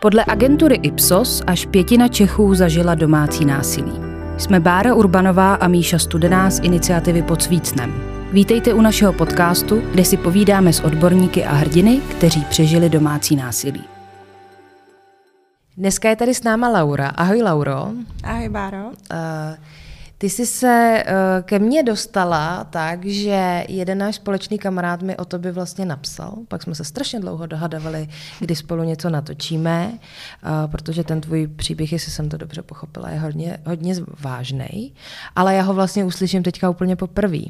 Podle agentury Ipsos až pětina Čechů zažila domácí násilí. Jsme Bára Urbanová a Míša Studená z iniciativy Pod Svícnem. Vítejte u našeho podcastu, kde si povídáme s odborníky a hrdiny, kteří přežili domácí násilí. Dneska je tady s náma Laura. Ahoj, Lauro. Ahoj, Báro. Uh, ty jsi se uh, ke mně dostala tak, že jeden náš společný kamarád mi o tobě vlastně napsal. Pak jsme se strašně dlouho dohadovali, kdy spolu něco natočíme, uh, protože ten tvůj příběh, jestli jsem to dobře pochopila, je hodně, hodně vážný. Ale já ho vlastně uslyším teďka úplně poprvé.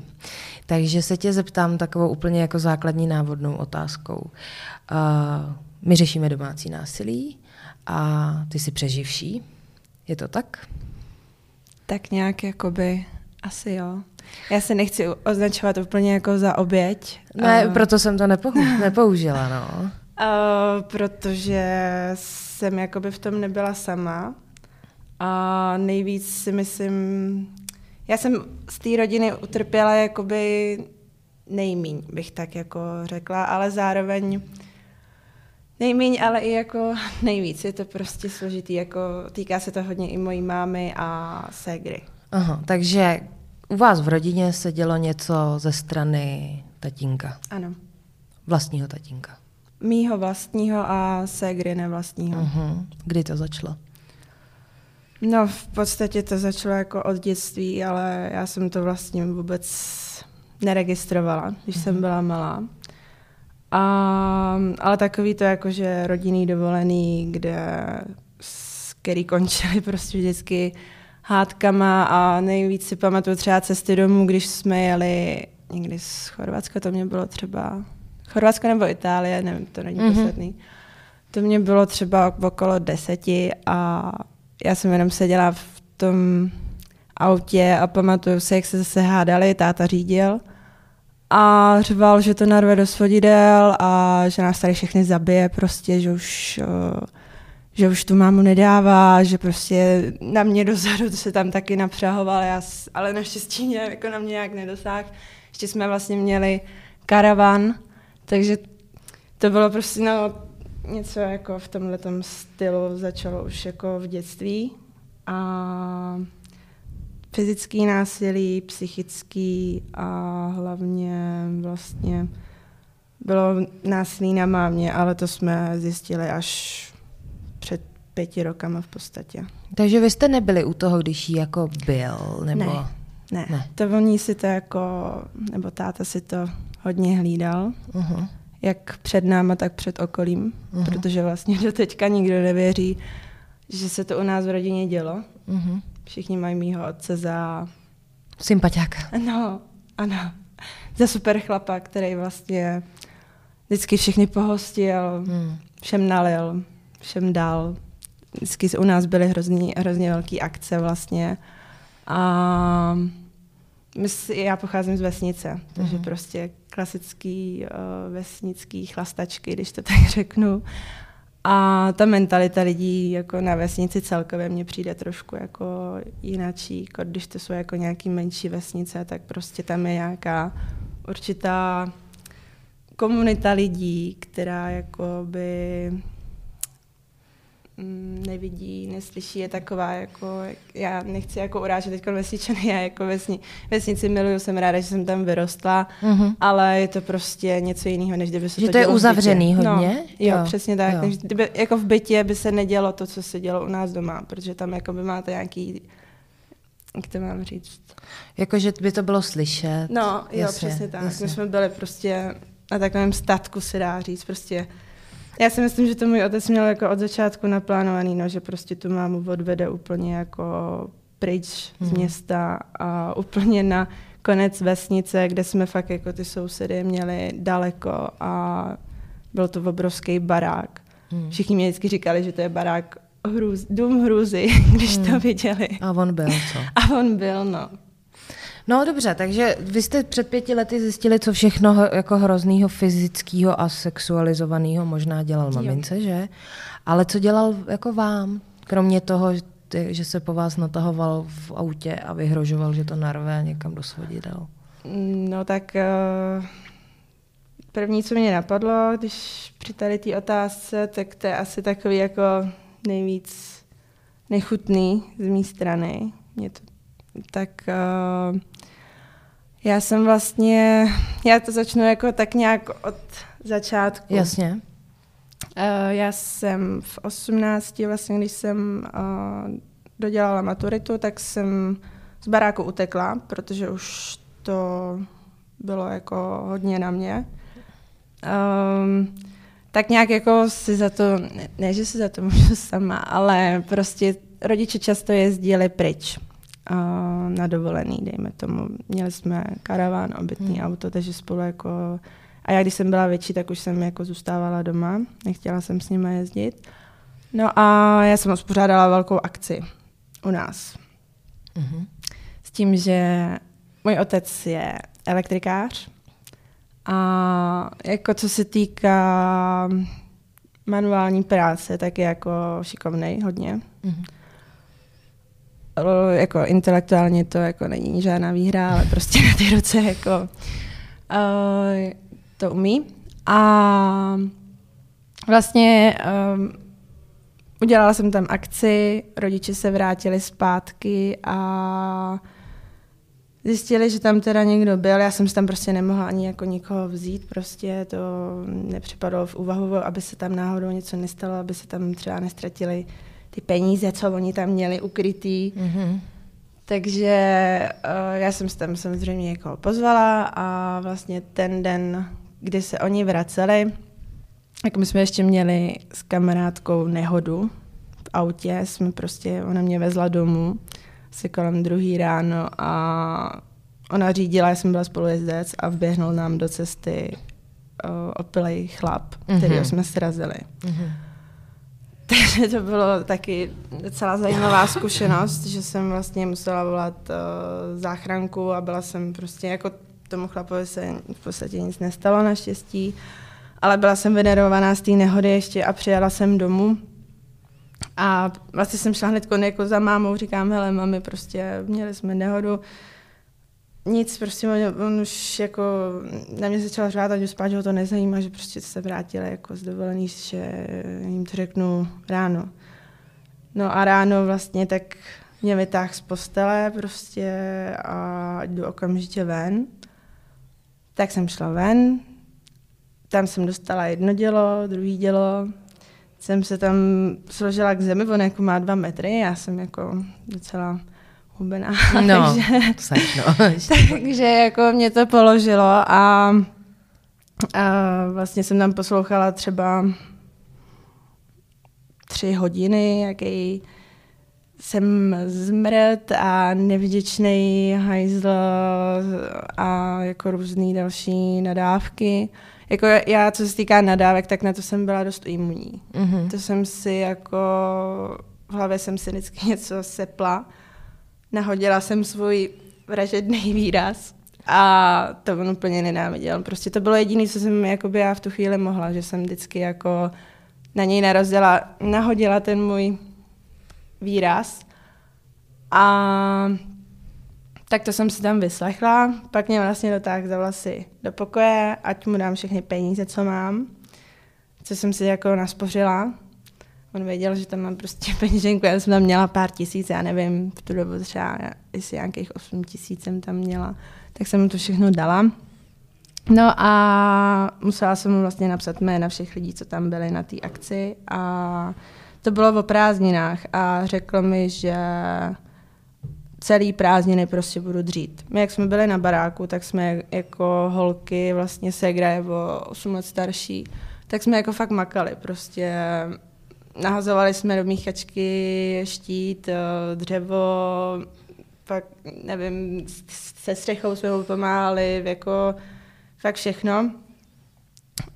Takže se tě zeptám takovou úplně jako základní návodnou otázkou. Uh, my řešíme domácí násilí a ty jsi přeživší. Je to tak? Tak nějak jakoby, asi jo. Já se nechci označovat úplně jako za oběť. Ne, uh, proto jsem to nepou- nepoužila, no. Uh, protože jsem jakoby v tom nebyla sama. A nejvíc si myslím, já jsem z té rodiny utrpěla jakoby nejmíň, bych tak jako řekla, ale zároveň nejmíň, ale i jako nejvíc. Je to prostě složitý, jako týká se to hodně i mojí mámy a ségry. Aha, takže u vás v rodině se dělo něco ze strany tatínka? Ano. Vlastního tatínka? Mýho vlastního a ségry nevlastního. Uh-huh. Kdy to začalo? No, v podstatě to začalo jako od dětství, ale já jsem to vlastně vůbec neregistrovala, když uh-huh. jsem mhm. byla malá. A, ale takový to jako, že rodinný dovolený, kde který končili prostě vždycky hádkama a nejvíc si pamatuju třeba cesty domů, když jsme jeli někdy z Chorvatska, to mě bylo třeba Chorvatsko nebo Itálie, nevím, to není mm-hmm. posledný. To mě bylo třeba okolo deseti a já jsem jenom seděla v tom autě a pamatuju se, jak se zase hádali, táta řídil a řval, že to narve do svodidel a že nás tady všechny zabije prostě, že už, eh, že už tu mámu nedává, že prostě na mě dozadu se tam taky napřahoval, já, ale naštěstí jako na mě nějak nedosáhl. Ještě jsme vlastně měli karavan, takže to bylo prostě no, něco jako v tomhle stylu začalo už jako v dětství. A fyzický násilí, psychický a hlavně vlastně bylo násilí na mámě, ale to jsme zjistili až před pěti rokama v podstatě. Takže vy jste nebyli u toho, když jí jako byl? Nebo... Ne, ne, ne. To oni si to jako, nebo táta si to hodně hlídal. Uh-huh. Jak před náma, tak před okolím. Uh-huh. Protože vlastně do teďka nikdo nevěří, že se to u nás v rodině dělo. Uh-huh. Všichni mají mýho otce za... Sympatiáka. No, ano. Za super chlapa, který vlastně vždycky všechny pohostil, hmm. všem nalil, všem dal. Vždycky u nás byly hrozně, hrozně velké akce vlastně. A já pocházím z vesnice, takže hmm. prostě klasický uh, vesnický chlastačky, když to tak řeknu. A ta mentalita lidí jako na vesnici celkově mně přijde trošku jako jinačí, jako když to jsou jako nějaký menší vesnice, tak prostě tam je nějaká určitá komunita lidí, která jako by nevidí, neslyší, je taková jako, já nechci jako urážet teď vesničany, já jako vesni, vesnici miluju, jsem ráda, že jsem tam vyrostla, mm-hmm. ale je to prostě něco jiného, než kdyby se že to, to je uzavřený hodně? No, jo, jo, přesně tak, jo. Než kdyby, jako v bytě by se nedělo to, co se dělo u nás doma, protože tam jako by máte nějaký jak to mám říct? Jakože by to bylo slyšet. No, jo, jasně, přesně tak. Jasně. My jsme byli prostě na takovém statku, se dá říct, prostě já si myslím, že to můj otec měl jako od začátku naplánovaný, no, že prostě tu mámu odvede úplně jako pryč hmm. z města a úplně na konec vesnice, kde jsme fakt jako ty sousedy měli daleko a byl to obrovský barák. Hmm. Všichni mě vždycky říkali, že to je barák hrůz, dům hrůzy, když hmm. to viděli. A on byl, co? A on byl, no. No dobře, takže vy jste před pěti lety zjistili, co všechno jako hroznýho fyzického a sexualizovaného možná dělal mamince, že? Ale co dělal jako vám? Kromě toho, že se po vás natahoval v autě a vyhrožoval, že to narve někam do svodidel. No tak uh, první, co mě napadlo, když při tady té otázce, tak to je asi takový jako nejvíc nechutný z mé strany. Mě to, tak uh, já jsem vlastně, já to začnu jako tak nějak od začátku. Jasně. Uh, já jsem v 18, vlastně, když jsem uh, dodělala maturitu, tak jsem z baráku utekla, protože už to bylo jako hodně na mě. Um, tak nějak jako si za to, ne, ne že si za to můžu sama, ale prostě rodiče často jezdili pryč na dovolený, dejme tomu. Měli jsme karaván, obytný hmm. auto, takže spolu jako... A já když jsem byla větší, tak už jsem jako zůstávala doma, nechtěla jsem s nimi jezdit. No a já jsem uspořádala velkou akci u nás. Mm-hmm. S tím, že můj otec je elektrikář a jako co se týká manuální práce, tak je jako šikovnej hodně. Mm-hmm. Jako intelektuálně to jako není žádná výhra, ale prostě na ty ruce jako uh, to umí. A vlastně um, udělala jsem tam akci, rodiče se vrátili zpátky a zjistili, že tam teda někdo byl. Já jsem si tam prostě nemohla ani jako nikoho vzít, prostě to nepřipadalo v úvahu, aby se tam náhodou něco nestalo, aby se tam třeba nestratili ty peníze, co oni tam měli ukrytý. Mm-hmm. Takže uh, já jsem se tam samozřejmě někoho pozvala a vlastně ten den, kdy se oni vraceli, tak my jsme ještě měli s kamarádkou nehodu v autě, jsme prostě, ona mě vezla domů asi kolem druhý ráno a ona řídila, já jsem byla spolujezdec a vběhnul nám do cesty uh, opilej chlap, mm-hmm. který jsme srazili. Mm-hmm. Takže to bylo taky docela zajímavá zkušenost, že jsem vlastně musela volat uh, záchranku a byla jsem prostě jako tomu chlapovi se v podstatě nic nestalo naštěstí, ale byla jsem venerovaná z té nehody ještě a přijela jsem domů. A vlastně jsem šla hned jako za mámou, říkám, hele, mami, prostě měli jsme nehodu, nic, prostě on, on už jako na mě začal řvát, ať spát, že ho to nezajímá, že prostě se vrátili jako z dovolený, že jim to řeknu ráno. No a ráno vlastně tak mě vytáhl z postele prostě a jdu okamžitě ven. Tak jsem šla ven, tam jsem dostala jedno dělo, druhý dělo, jsem se tam složila k zemi, on jako má dva metry, já jsem jako docela hubená. No, takže, seš, no. takže jako mě to položilo a, a vlastně jsem tam poslouchala třeba tři hodiny, jaký jsem zmrt a nevděčný hajzl a jako různý další nadávky jako já, co se týká nadávek, tak na to jsem byla dost imunní. Mm-hmm. To jsem si jako, v hlavě jsem si vždycky něco sepla, nahodila jsem svůj vražedný výraz a to on úplně nenáviděl. Prostě to bylo jediné, co jsem jakoby já v tu chvíli mohla, že jsem vždycky jako na něj narazila, nahodila ten můj výraz a tak to jsem si tam vyslechla, pak mě vlastně dotáhl za vlasy do pokoje, ať mu dám všechny peníze, co mám, co jsem si jako naspořila. On věděl, že tam mám prostě peněženku, já jsem tam měla pár tisíc, já nevím, v tu dobu třeba, jestli nějakých 8 tisíc jsem tam měla, tak jsem mu to všechno dala. No a musela jsem mu vlastně napsat jména všech lidí, co tam byli na té akci a to bylo o prázdninách a řekl mi, že celý prázdniny prostě budu dřít. My, jak jsme byli na baráku, tak jsme jako holky, vlastně Segra je o 8 let starší, tak jsme jako fakt makali, prostě nahazovali jsme do míchačky štít, eh, dřevo, pak nevím, se střechou jsme mu pomáhali, jako fakt všechno.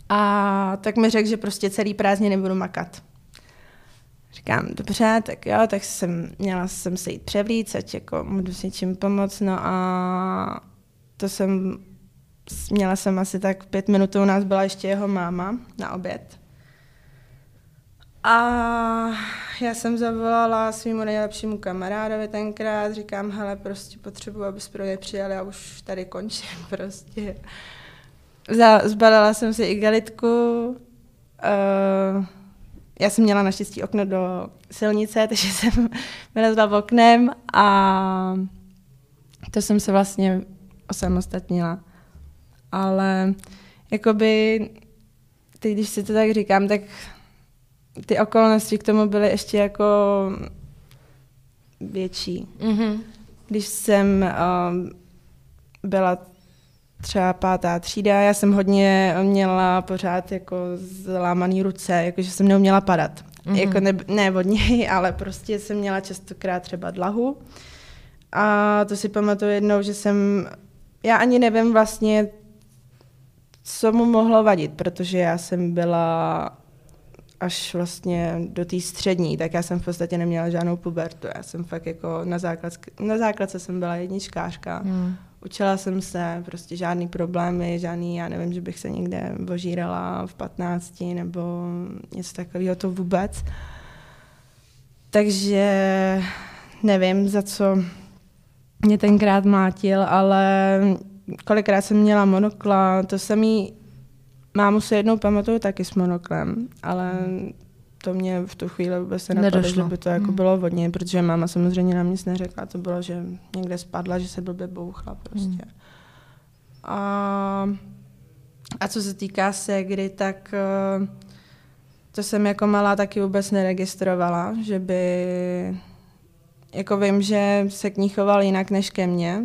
A tak mi řekl, že prostě celý prázdniny budu makat. Říkám, dobře, tak jo, tak jsem, měla jsem se jít převlít, ať jako můžu s něčím pomoct, no a to jsem, měla jsem asi tak pět minut, u nás byla ještě jeho máma na oběd. A já jsem zavolala svýmu nejlepšímu kamarádovi tenkrát, říkám, hele, prostě potřebuji, abys pro mě přijel, já už tady končím prostě. Zbalila jsem si igelitku. Uh, já jsem měla naštěstí okno do silnice, takže jsem vylezla v oknem a to jsem se vlastně osamostatnila. Ale jakoby, teď když si to tak říkám, tak ty okolnosti k tomu byly ještě jako větší. Mm-hmm. Když jsem um, byla třeba pátá třída, já jsem hodně měla pořád jako zlámaný ruce, jakože jsem neuměla padat. Mm-hmm. Jako ne, ne od něj, ale prostě jsem měla častokrát třeba dlahu. A to si pamatuju jednou, že jsem, já ani nevím vlastně, co mu mohlo vadit, protože já jsem byla až vlastně do té střední, tak já jsem v podstatě neměla žádnou pubertu. Já jsem fakt jako na, základ, na základce jsem byla jedničkářka. Hmm. Učila jsem se, prostě žádný problémy, žádný, já nevím, že bych se někde ožírala v 15 nebo něco takového, to vůbec. Takže nevím, za co mě tenkrát mlátil, ale kolikrát jsem měla monokla, to samý mámu se jednou pamatuju taky s monoklem, ale to mě v tu chvíli vůbec se napadlo, že by to jako hmm. bylo vodně, protože máma samozřejmě nám nic neřekla, to bylo, že někde spadla, že se blbě bouchla prostě. Hmm. A, a co se týká segry, tak eh, to jsem jako malá taky vůbec neregistrovala, že by, jako vím, že se k ní choval jinak než ke mně,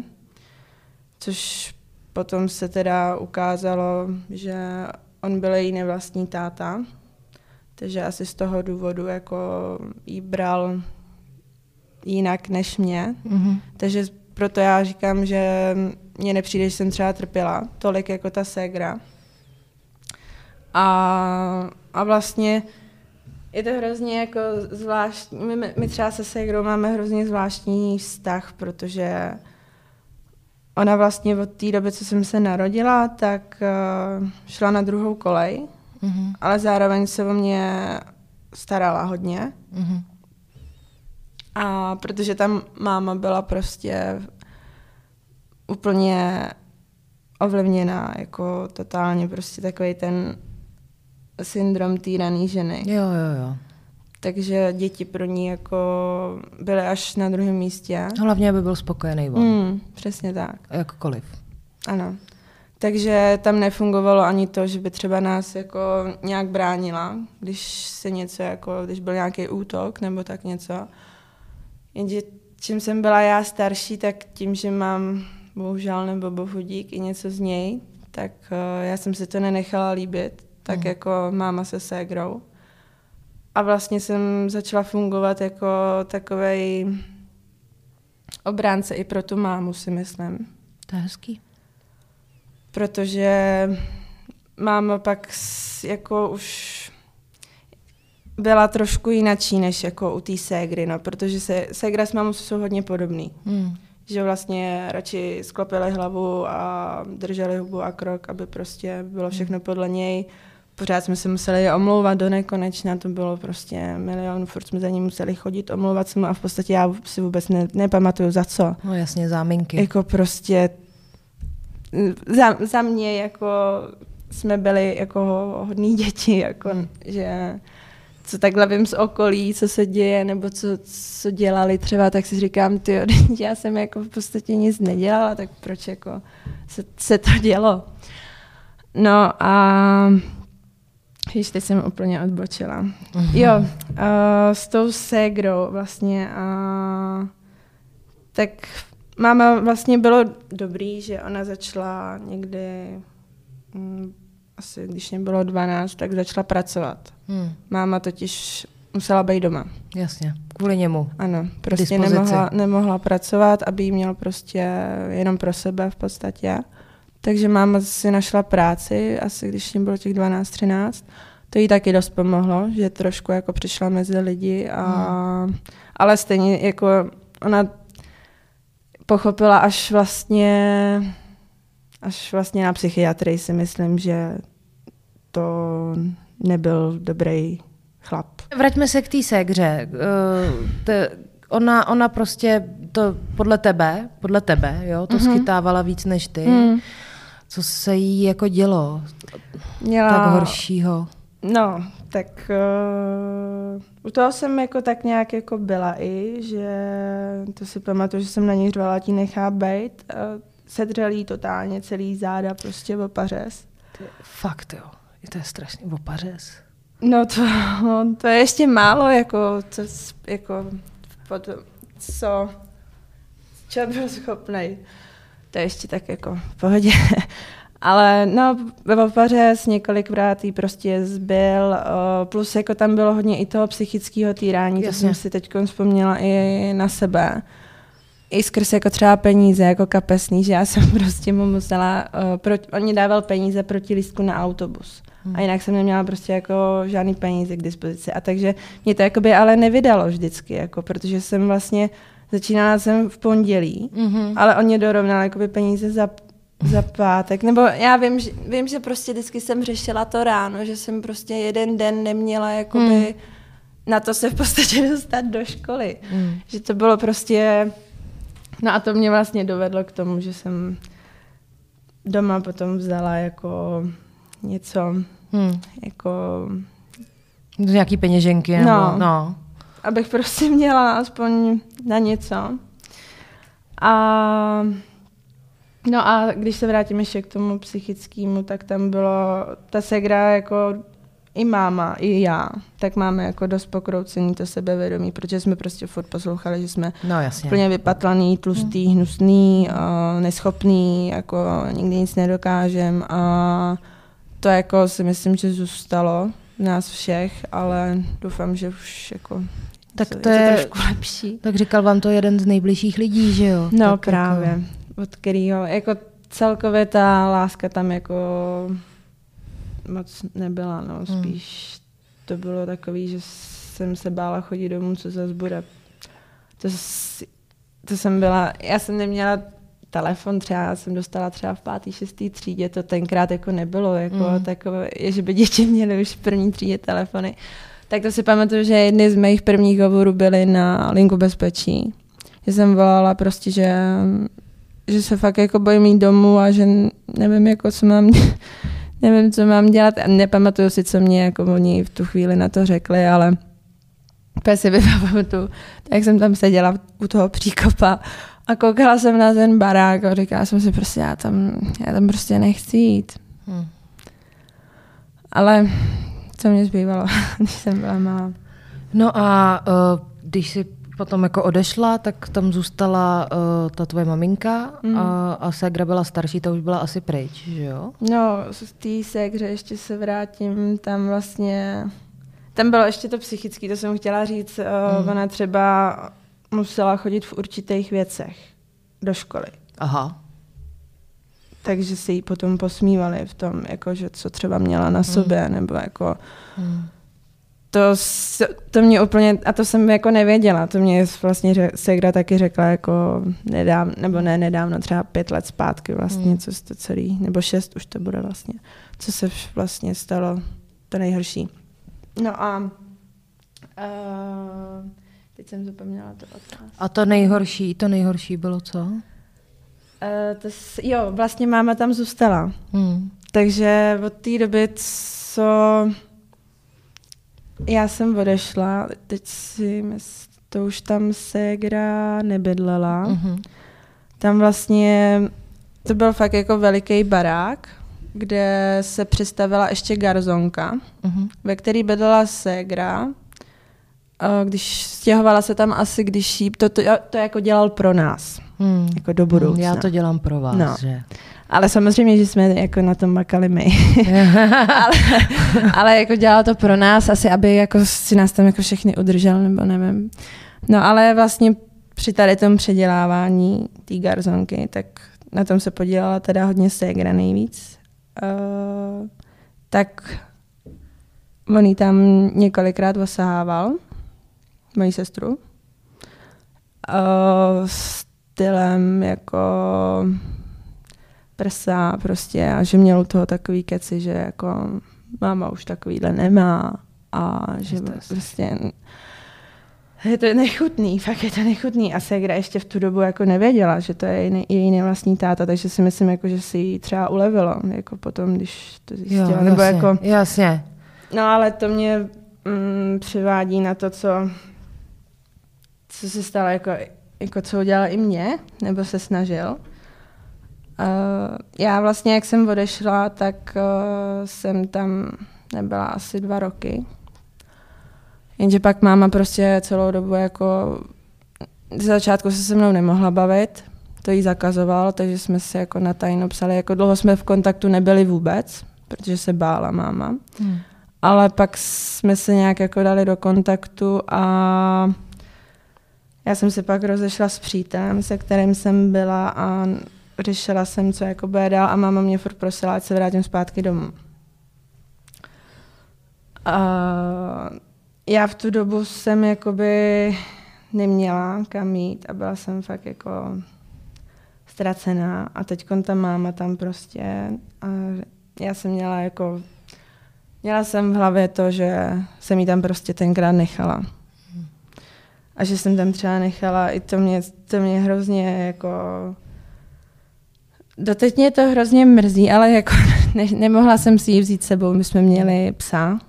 což potom se teda ukázalo, že on byl její nevlastní táta, takže asi z toho důvodu jako jí bral jinak než mě. Mm-hmm. Takže proto já říkám, že mně nepřijde, že jsem třeba trpěla tolik jako ta ségra. A, a vlastně je to hrozně jako zvláštní. My, my třeba se ségrou máme hrozně zvláštní vztah, protože ona vlastně od té doby, co jsem se narodila, tak uh, šla na druhou kolej, mm-hmm. ale zároveň se o mě starala hodně. Mm-hmm. A protože tam máma byla prostě úplně ovlivněná, jako totálně prostě takový ten syndrom týraný ženy. Jo, jo, jo. Takže děti pro ní jako byly až na druhém místě. Hlavně, aby byl spokojený on. Mm, přesně tak. Jakkoliv. Ano. Takže tam nefungovalo ani to, že by třeba nás jako nějak bránila, když se něco jako, když byl nějaký útok nebo tak něco. Jenže čím jsem byla já starší, tak tím, že mám bohužel nebo bohudík i něco z něj, tak uh, já jsem si to nenechala líbit, tak mm. jako máma se ségrou. A vlastně jsem začala fungovat jako takový obránce i pro tu mámu, si myslím. To je hezký. Protože máma pak jako už byla trošku jinačí než jako u té ségry, no, protože se, ségra s mámou jsou hodně podobný. Hmm. Že vlastně radši sklopili hlavu a drželi hubu a krok, aby prostě bylo všechno podle něj pořád jsme se museli omlouvat do nekonečna, to bylo prostě milion, furt jsme za ní museli chodit, omlouvat se mu a v podstatě já si vůbec ne, nepamatuju za co. No jasně, záminky. Jako prostě za, za mě jako jsme byli jako hodní děti, jako, že co takhle vím z okolí, co se děje, nebo co, co dělali třeba, tak si říkám, ty já jsem jako v podstatě nic nedělala, tak proč jako se, se to dělo. No a Víš, teď jsem úplně odbočila. Uh-huh. Jo, uh, s tou ségrou vlastně. Uh, tak máma vlastně bylo dobrý, že ona začala někdy, um, asi když mě bylo 12, tak začala pracovat. Hmm. Máma totiž musela být doma. Jasně, kvůli němu. Ano, prostě nemohla, nemohla pracovat, aby jí měl prostě jenom pro sebe v podstatě. Takže máma si našla práci, asi když jim bylo těch 12-13. To jí taky dost pomohlo, že trošku jako přišla mezi lidi, a, hmm. ale stejně jako ona pochopila až vlastně až vlastně na psychiatrii si myslím, že to nebyl dobrý chlap. Vraťme se k té ségře. Uh, ona, ona prostě to podle tebe, podle tebe, jo, to mm-hmm. schytávala víc než ty. Mm. Co se jí jako dělo Měla... tak horšího? No, tak uh, u toho jsem jako tak nějak jako byla i, že to si pamatuju, že jsem na něj řvala, ti nechá bejt. Uh, sedřelý totálně celý záda, prostě v opařez. Fakt jo, to je strašný opařez. No to, to je ještě málo, jako, co, jako potom, co, čo byl schopný. To je ještě tak jako v pohodě. Ale no, ve Opařez několikrát jí prostě zbyl, plus jako tam bylo hodně i toho psychického týrání, Jasně. to jsem si teď vzpomněla i na sebe. I skrz jako třeba peníze, jako kapesný, že já jsem prostě mu musela, uh, pro, oni dával peníze proti lístku na autobus. Hmm. A jinak jsem neměla prostě jako žádný peníze k dispozici. A takže mě to jakoby ale nevydalo vždycky, jako, protože jsem vlastně začínala jsem v pondělí, mm-hmm. ale oni dorovnali jakoby peníze za za pátek, nebo já vím, že, vím, že prostě vždycky jsem řešila to ráno, že jsem prostě jeden den neměla jakoby mm. na to se v podstatě dostat do školy. Mm. Že to bylo prostě, no a to mě vlastně dovedlo k tomu, že jsem doma potom vzala jako něco, mm. jako... Nějaký peněženky, no, nebo, no. Abych prostě měla aspoň na něco. A No a když se vrátím ještě k tomu psychickému, tak tam bylo, ta segra jako i máma, i já, tak máme jako dost pokroucený to sebevědomí, protože jsme prostě furt poslouchali, že jsme no, jasně. plně vypatlaný, tlustý, hmm. hnusný, uh, neschopný, jako nikdy nic nedokážem a to jako si myslím, že zůstalo nás všech, ale doufám, že už jako tak to je, je to trošku lepší. Tak říkal vám to jeden z nejbližších lidí, že jo? No tak právě. Jako od kterého, jako celkově ta láska tam jako moc nebyla, no, hmm. spíš hmm. to bylo takový, že jsem se bála chodit domů, co zase bude. To, to jsem byla, já jsem neměla telefon třeba, já jsem dostala třeba v pátý, šestý třídě, to tenkrát jako nebylo, jako mm. takové, že by děti měly už v první třídě telefony. Tak to si pamatuju, že jedny z mých prvních hovorů byly na linku bezpečí. Že jsem volala prostě, že že se fakt jako bojím jít domů a že nevím, jako co mám, nevím, co mám dělat. A nepamatuju si, co mě jako oni v tu chvíli na to řekli, ale si vypamatuju. Tak jsem tam seděla u toho příkopa a koukala jsem na ten barák a říkala jsem si prostě, já tam, já tam prostě nechci jít. Hmm. Ale co mě zbývalo, když jsem byla malá. No a uh, když si potom jako odešla, tak tam zůstala uh, ta tvoje maminka mm. a, a ségra byla starší, ta už byla asi pryč, že jo? No, z té ségře ještě se vrátím, tam vlastně, tam bylo ještě to psychické, to jsem chtěla říct, uh, mm. ona třeba musela chodit v určitých věcech do školy. Aha. Takže si ji potom posmívali v tom, jako, že co třeba měla na sobě, mm. nebo jako... Mm to, to mě úplně, a to jsem jako nevěděla, to mě vlastně Segra taky řekla jako nedávno, nebo ne nedávno, třeba pět let zpátky vlastně, hmm. co se to celý, nebo šest už to bude vlastně, co se vlastně stalo to nejhorší. No a uh, teď jsem zapomněla to otázku. A to nejhorší, to nejhorší bylo co? Uh, to, jo, vlastně máma tam zůstala. Hmm. Takže od té doby, co já jsem odešla, teď si myslím, to už tam Segra nebydlela. Mm-hmm. Tam vlastně, to byl fakt jako veliký barák, kde se přistavila ještě garzonka, mm-hmm. ve který bydlela Segra. Když stěhovala se tam asi, když jí, to, to, to jako dělal pro nás, mm. jako do budoucna. Já to dělám pro vás, no. že? Ale samozřejmě, že jsme jako na tom makali my. ale, ale jako dělal to pro nás, asi aby jako si nás tam jako všechny udržel, nebo nevím. No ale vlastně při tady tom předělávání té garzonky, tak na tom se podílela teda hodně Segra nejvíc. Uh, tak on jí tam několikrát osahával, moji sestru. Uh, stylem jako prsa prostě a že měl u toho takový keci, že jako máma už takovýhle nemá a že prostě Je to nechutný, fakt je to nechutný. A Segra ještě v tu dobu jako nevěděla, že to je její, její nevlastní táta, takže si myslím, jako, že si jí třeba ulevilo, jako potom, když to zjistila. Jo, Nebo jasně, jako, jasně. no ale to mě mm, přivádí na to, co, co se stalo, jako, jako co udělal i mě, nebo se snažil. Uh, já vlastně, jak jsem odešla, tak uh, jsem tam nebyla asi dva roky. Jenže pak máma prostě celou dobu jako z začátku se se mnou nemohla bavit, to jí zakazoval, takže jsme se jako na tajno psali, jako dlouho jsme v kontaktu nebyli vůbec, protože se bála máma. Hmm. Ale pak jsme se nějak jako dali do kontaktu a já jsem se pak rozešla s přítelem, se kterým jsem byla a řešila jsem, co jako bude dál a máma mě furt prosila, ať se vrátím zpátky domů. A já v tu dobu jsem jakoby neměla kam jít a byla jsem fakt jako ztracená a teď ta máma tam prostě a já jsem měla jako měla jsem v hlavě to, že jsem jí tam prostě tenkrát nechala. A že jsem tam třeba nechala, i to mě, to mě hrozně jako Doteď mě to hrozně mrzí, ale jako ne, nemohla jsem si ji vzít sebou. My jsme měli psa,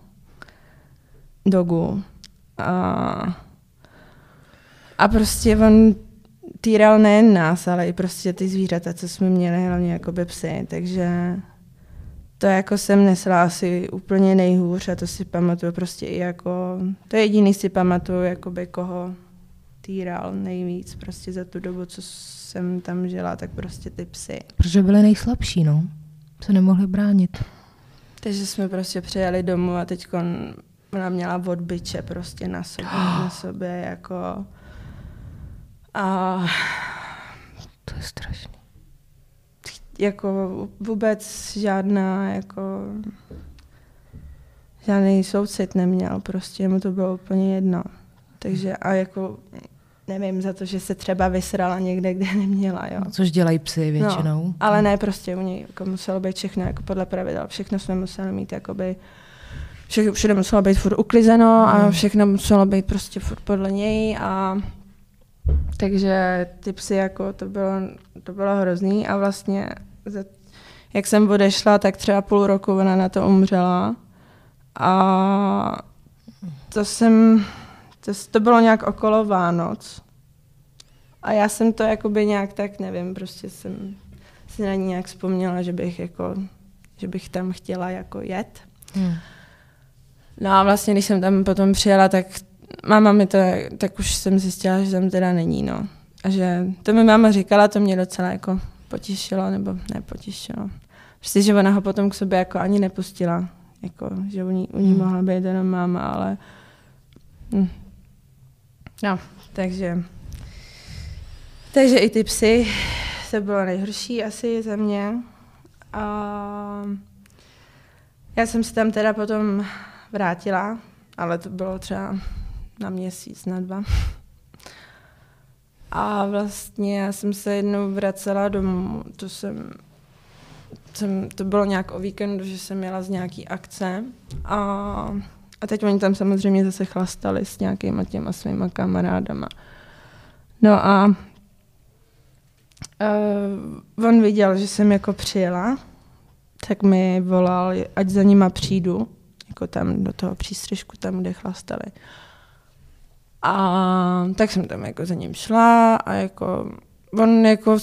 dogu. A, a prostě on týral nejen nás, ale i prostě ty zvířata, co jsme měli, hlavně jako psy. Takže to jako jsem nesla asi úplně nejhůř a to si pamatuju prostě i jako, to je jediný si pamatuju, jakoby koho týral nejvíc prostě za tu dobu, co jsem tam žila, tak prostě ty psy. Protože byly nejslabší, no. Se nemohli bránit. Takže jsme prostě přijeli domů a teď ona měla odbyče prostě na sobě, na sobě jako a to je strašný. Jako vůbec žádná jako žádný soucit neměl, prostě mu to bylo úplně jedno. Takže a jako nevím, za to, že se třeba vysrala někde, kde neměla. Jo. Což dělají psy no, většinou. No, ale ne, prostě u něj jako muselo být všechno jako podle pravidel. Všechno jsme museli mít jakoby všechno, všude muselo být furt uklizeno a hmm. všechno muselo být prostě furt podle něj a takže ty psy jako to bylo, to bylo hrozný a vlastně jak jsem odešla, tak třeba půl roku ona na to umřela a to jsem, to, to bylo nějak okolo Vánoc a já jsem to jakoby nějak tak, nevím, prostě jsem si na ní nějak vzpomněla, že bych jako, že bych tam chtěla jako jet. Hmm. No a vlastně, když jsem tam potom přijela, tak máma mi to, tak už jsem zjistila, že tam teda není, no. A že to mi máma říkala, to mě docela jako potěšilo, nebo nepotěšilo. Prostě, že ona ho potom k sobě jako ani nepustila. Jako, že u ní, u ní hmm. mohla být jenom máma, ale... Hm. No, takže... Takže i ty psy, to bylo nejhorší asi za mě. A já jsem se tam teda potom vrátila, ale to bylo třeba na měsíc, na dva. A vlastně já jsem se jednou vracela domů, to jsem, jsem, to bylo nějak o víkendu, že jsem měla z nějaký akce a, a teď oni tam samozřejmě zase chlastali s nějakýma těma svýma kamarádama. No a uh, on viděl, že jsem jako přijela, tak mi volal, ať za nima přijdu jako tam do toho přístřežku, tam, kde chlastali. A tak jsem tam jako za ním šla a jako on jako,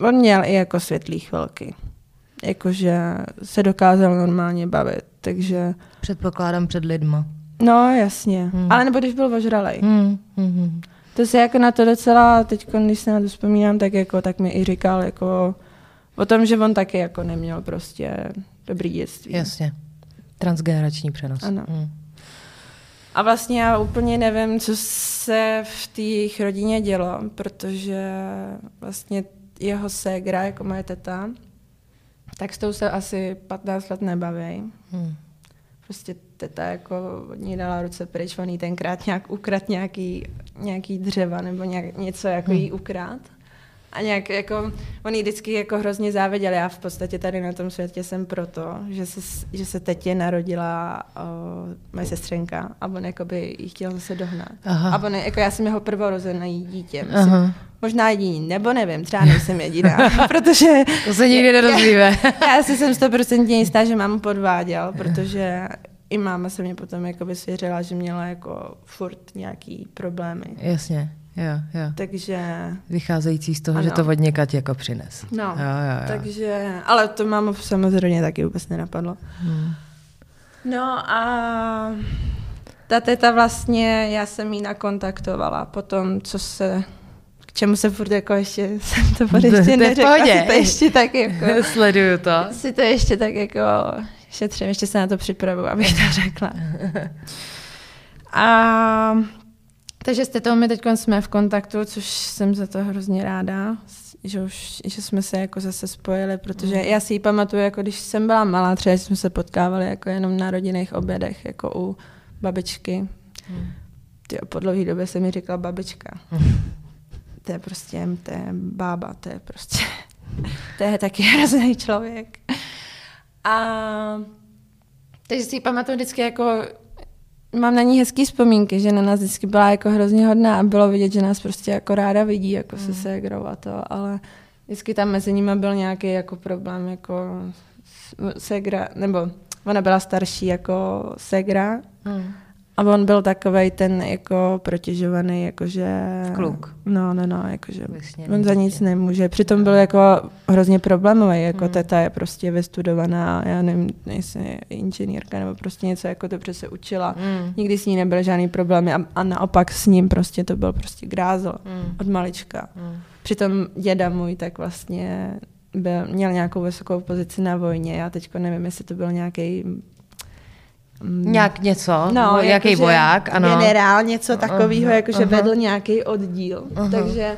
on měl i jako světlý chvilky. Jakože se dokázal normálně bavit, takže... Předpokládám před lidma. No, jasně. Hmm. Ale nebo když byl ožralej. Hmm. Hmm. To se jako na to docela, teď když se na to vzpomínám, tak jako tak mi i říkal jako o tom, že on taky jako neměl prostě dobrý dětství. Jasně. Transgenerační přenos. Ano. Hmm. A vlastně já úplně nevím, co se v té jejich rodině dělo, protože vlastně jeho ségra, jako moje teta, tak s tou se asi 15 let nebaví. Hmm. Prostě teta jako od ní dala ruce pryč, on jí tenkrát nějak ukrad nějaký, nějaký dřeva nebo nějak, něco jako hmm. jí ukrát. A nějak jako, oni vždycky jako hrozně záviděli. Já v podstatě tady na tom světě jsem proto, že se, že se teď narodila uh, moje sestřenka a on jakoby jí chtěl zase dohnat. Aha. A on, jako já jsem jeho prvorozený dítě. Myslím, Aha. Možná jediný, nebo nevím, třeba nejsem jediná, protože... To se nikdy nedozvíme. já, já si jsem stoprocentně jistá, že mám podváděl, protože i máma se mě potom jakoby svěřila, že měla jako furt nějaký problémy. Jasně. Jo, jo. Takže... Vycházející z toho, ano. že to od někať jako přines. No, jo, jo, jo. takže, ale to mám samozřejmě taky vůbec nenapadlo. Hmm. No a ta teta vlastně, já jsem jí nakontaktovala po tom, co se k čemu se furt jako ještě, jsem to furt ještě neřekla, si to ještě tak jako... Sleduju to. Si to ještě tak jako šetřím, ještě se na to připravu, abych to řekla. A takže s tetou my teď jsme v kontaktu, což jsem za to hrozně ráda, že už že jsme se jako zase spojili, protože mm. já si ji pamatuju, jako když jsem byla malá, třeba jsme se potkávali jako jenom na rodinných obědech, jako u babičky. Mm. Tyjo, po dlouhé době se mi říkala babička. To je prostě, to je bába, to je prostě, to je taky hrozný člověk. A takže si ji pamatuju vždycky jako mám na ní hezký vzpomínky, že na nás vždycky byla jako hrozně hodná a bylo vidět, že nás prostě jako ráda vidí, jako mm. se ségrou a to, ale vždycky tam mezi nimi byl nějaký jako problém, jako segra, nebo ona byla starší jako segra mm. A on byl takový ten jako protěžovaný, jakože... Kluk. No, no, no, jakože Vysně on za nic nemůže. Přitom byl jako hrozně problémový, jako hmm. teta je prostě vystudovaná, já nevím, jestli inženýrka nebo prostě něco, jako to přece učila. Hmm. Nikdy s ní nebyl žádný problémy a, a naopak s ním prostě to byl prostě grázl hmm. od malička. Hmm. Přitom děda můj tak vlastně byl, měl nějakou vysokou pozici na vojně, já teďko nevím, jestli to byl nějaký. Nějak něco, no, nějaký jako, voják, ano. Generál, něco takového, uh, jakože uh-huh. vedl nějaký oddíl. Uh-huh. Takže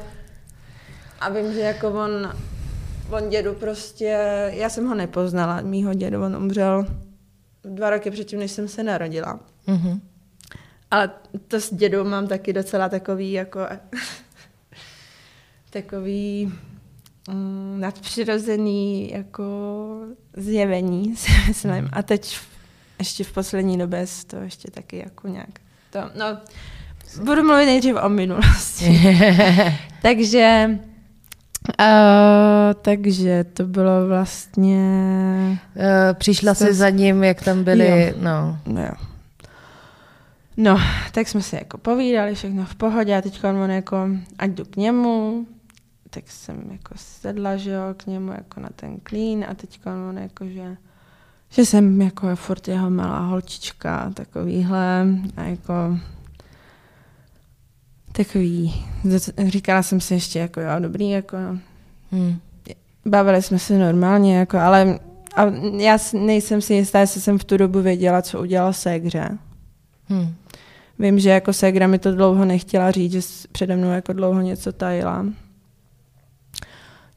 a vím, že jako on, on dědu prostě, já jsem ho nepoznala, mýho dědu, on umřel dva roky předtím, než jsem se narodila. Uh-huh. Ale to s dědou mám taky docela takový jako takový mm, nadpřirozený jako zjevení, si myslím. A teď ještě v poslední době to ještě taky jako nějak. To, no, budu mluvit nejdřív o minulosti. takže, uh, takže to bylo vlastně... Uh, přišla jsi za ním, jak tam byli, jo. no. no. Jo. No, tak jsme si jako povídali, všechno v pohodě a teď on jako, ať jdu k němu, tak jsem jako sedla, že jo, k němu jako na ten klín a teď on jako, že že jsem jako furt jeho malá holčička, takovýhle a jako takový, říkala jsem si ještě jako jo, dobrý, jako hmm. bavili jsme se normálně, jako, ale a já nejsem si jistá, jestli jsem v tu dobu věděla, co udělal Segře. Hmm. Vím, že jako Segra mi to dlouho nechtěla říct, že přede mnou jako dlouho něco tajila.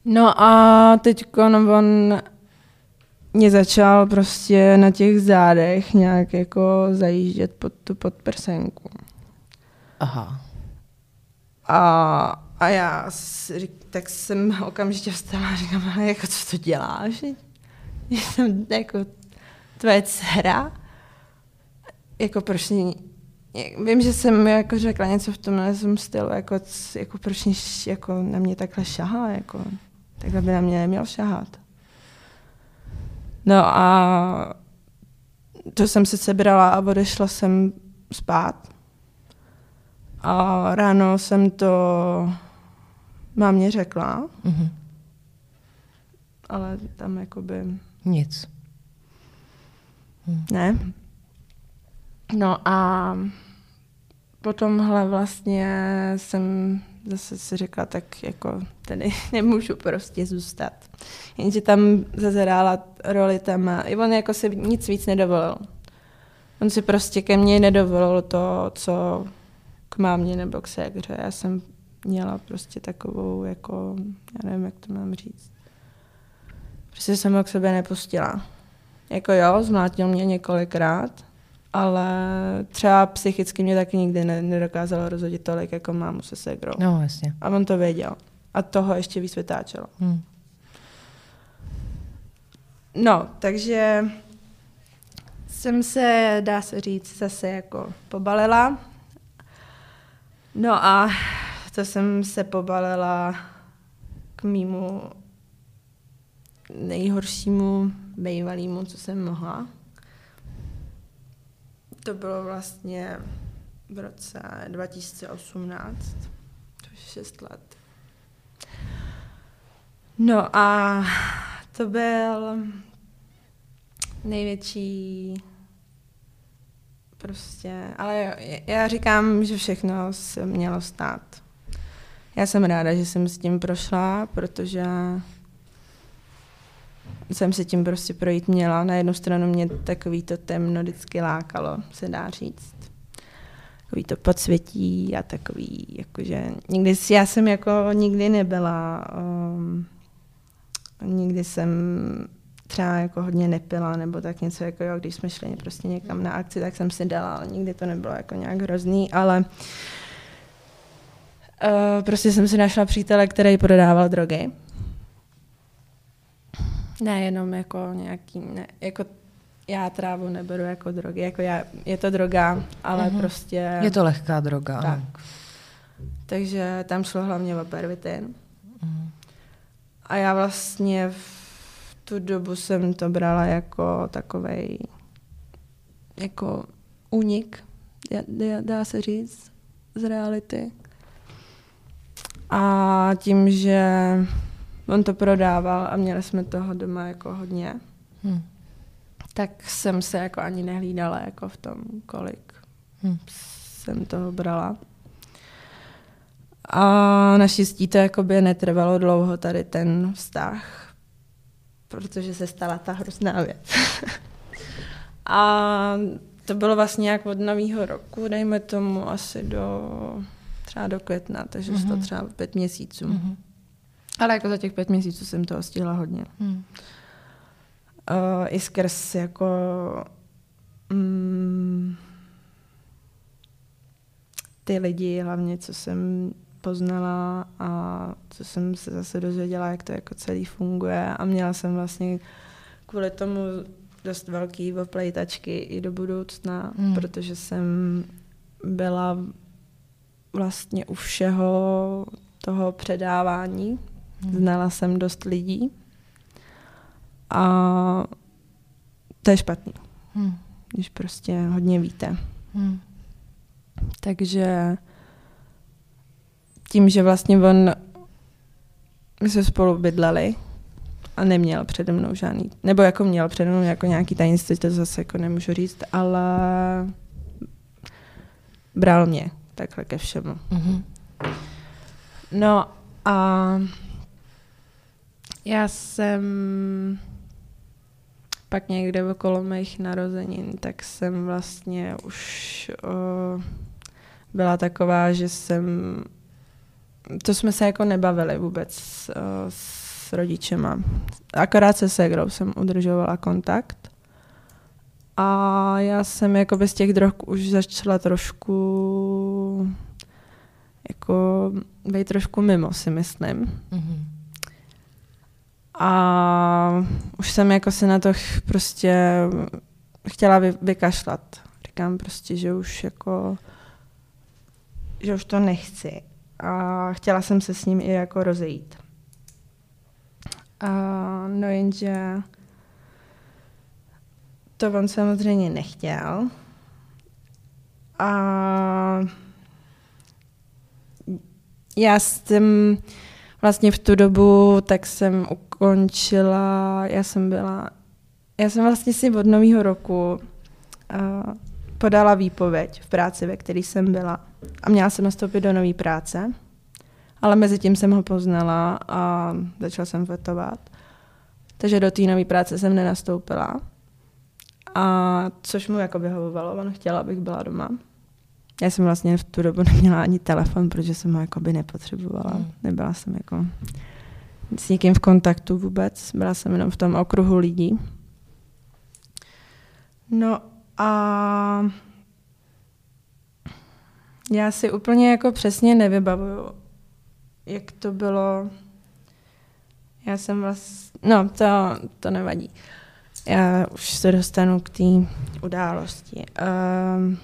No a teď on mě začal prostě na těch zádech nějak jako zajíždět pod tu podprsenku. Aha. A, a já si, tak jsem okamžitě vstala a říkám, ale jako co to děláš? Jsem jako tvoje dcera? Jako proč mě, Vím, že jsem jako řekla něco v tomhle stylu, jako, jako proč jako na mě takhle šahá, jako, takhle by na mě neměl šahat. No a to jsem se sebrala a odešla jsem spát. A ráno jsem to mámě řekla, mm-hmm. ale tam jakoby... Nic. Hm. Ne. No a potomhle vlastně jsem zase si řekla, tak jako tady nemůžu prostě zůstat. Jenže tam zase hrála roli tam a on jako si nic víc nedovolil. On si prostě ke mně nedovolil to, co k mámě nebo k ségře. Já jsem měla prostě takovou, jako, já nevím, jak to mám říct. Prostě jsem ho k sebe nepustila. Jako jo, zmlátil mě několikrát, ale třeba psychicky mě taky nikdy nedokázalo rozhodit tolik, jako mámu se segrou. No, jasně. A on to věděl. A toho ještě víc vytáčelo. Hmm. No, takže jsem se, dá se říct, zase jako pobalila. No a to jsem se pobalila k mýmu nejhoršímu bývalýmu, co jsem mohla. To bylo vlastně v roce 2018, to je 6 let. No a to byl největší prostě, ale já říkám, že všechno se mělo stát. Já jsem ráda, že jsem s tím prošla, protože jsem se tím prostě projít měla. Na jednu stranu mě takový to temno vždycky lákalo, se dá říct. Takový to podsvětí a takový, jakože, nikdy, já jsem jako nikdy nebyla, um, nikdy jsem třeba jako hodně nepila, nebo tak něco, jako jo, když jsme šli prostě někam na akci, tak jsem si dala, ale nikdy to nebylo jako nějak hrozný, ale uh, prostě jsem si našla přítele, který prodával drogy ne, jenom jako nějaký, ne, jako já trávu neberu jako drogy, jako já, je to droga, ale mm-hmm. prostě... Je to lehká droga. Tak. Takže tam šlo hlavně o pervitin. Mm. A já vlastně v tu dobu jsem to brala jako takovej jako únik, dá, dá se říct, z reality. A tím, že on to prodával a měli jsme toho doma jako hodně. Hmm. Tak jsem se jako ani nehlídala jako v tom, kolik hmm. jsem toho brala. A naštěstí to jakoby netrvalo dlouho tady ten vztah, protože se stala ta hrozná věc. a to bylo vlastně jak od nového roku, dejme tomu asi do třeba do května, takže mm-hmm. to třeba pět měsíců. Mm-hmm. Ale jako za těch pět měsíců jsem toho stihla hodně. Hmm. Uh, I skrz jako mm, ty lidi hlavně, co jsem poznala a co jsem se zase dozvěděla, jak to jako celý funguje a měla jsem vlastně kvůli tomu dost velký oplejtačky i do budoucna, hmm. protože jsem byla vlastně u všeho toho předávání. Znala jsem dost lidí a to je špatný, hmm. když prostě hodně víte. Hmm. Takže tím, že vlastně on, my jsme spolu bydleli a neměl přede mnou žádný, nebo jako měl přede mnou jako nějaký tajemství, to zase jako nemůžu říct, ale bral mě takhle ke všemu. Mm-hmm. No a já jsem pak někde okolo mých narozenin, tak jsem vlastně už o, byla taková, že jsem, to jsme se jako nebavili vůbec o, s rodičema. Akorát se segrou jsem udržovala kontakt. A já jsem jako bez těch drog už začala trošku jako být trošku mimo, si myslím. Mm-hmm. A už jsem jako se na to prostě chtěla vy, vykašlat. Říkám prostě, že už jako, že už to nechci. A chtěla jsem se s ním i jako rozejít. A no jenže to on samozřejmě nechtěl. A já jsem vlastně v tu dobu tak jsem ukončila, já jsem byla, já jsem vlastně si od nového roku uh, podala výpověď v práci, ve které jsem byla a měla jsem nastoupit do nové práce, ale mezi tím jsem ho poznala a začala jsem vetovat. Takže do té nové práce jsem nenastoupila. A což mu jako vyhovovalo, on chtěl, abych byla doma. Já jsem vlastně v tu dobu neměla ani telefon, protože jsem ho jakoby nepotřebovala. Hmm. Nebyla jsem jako s někým v kontaktu vůbec. Byla jsem jenom v tom okruhu lidí. No a já si úplně jako přesně nevybavuju, jak to bylo, já jsem vlastně, no to, to nevadí. Já už se dostanu k té události. Um,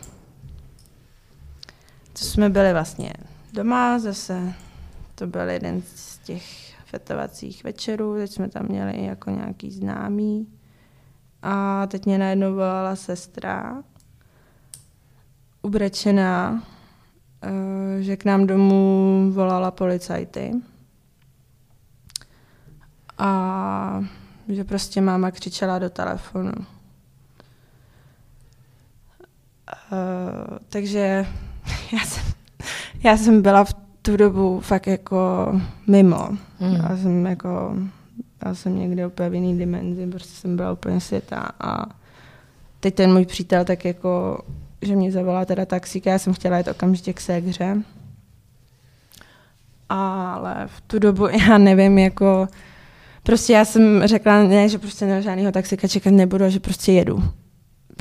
to jsme byli vlastně doma, zase to byl jeden z těch fetovacích večerů, teď jsme tam měli jako nějaký známý. A teď mě najednou volala sestra, ubrečená, eh, že k nám domů volala policajty. A že prostě máma křičela do telefonu. Uh, takže já jsem, já jsem byla v tu dobu fakt jako mimo. Mm. Já jsem jako, já jsem někde úplně v jiný dimenzi, prostě jsem byla úplně světa a teď ten můj přítel tak jako, že mě zavolá teda taxíka, já jsem chtěla jít okamžitě k ségře. Ale v tu dobu já nevím, jako prostě já jsem řekla, ne, že prostě na žádného taxika čekat nebudu, že prostě jedu.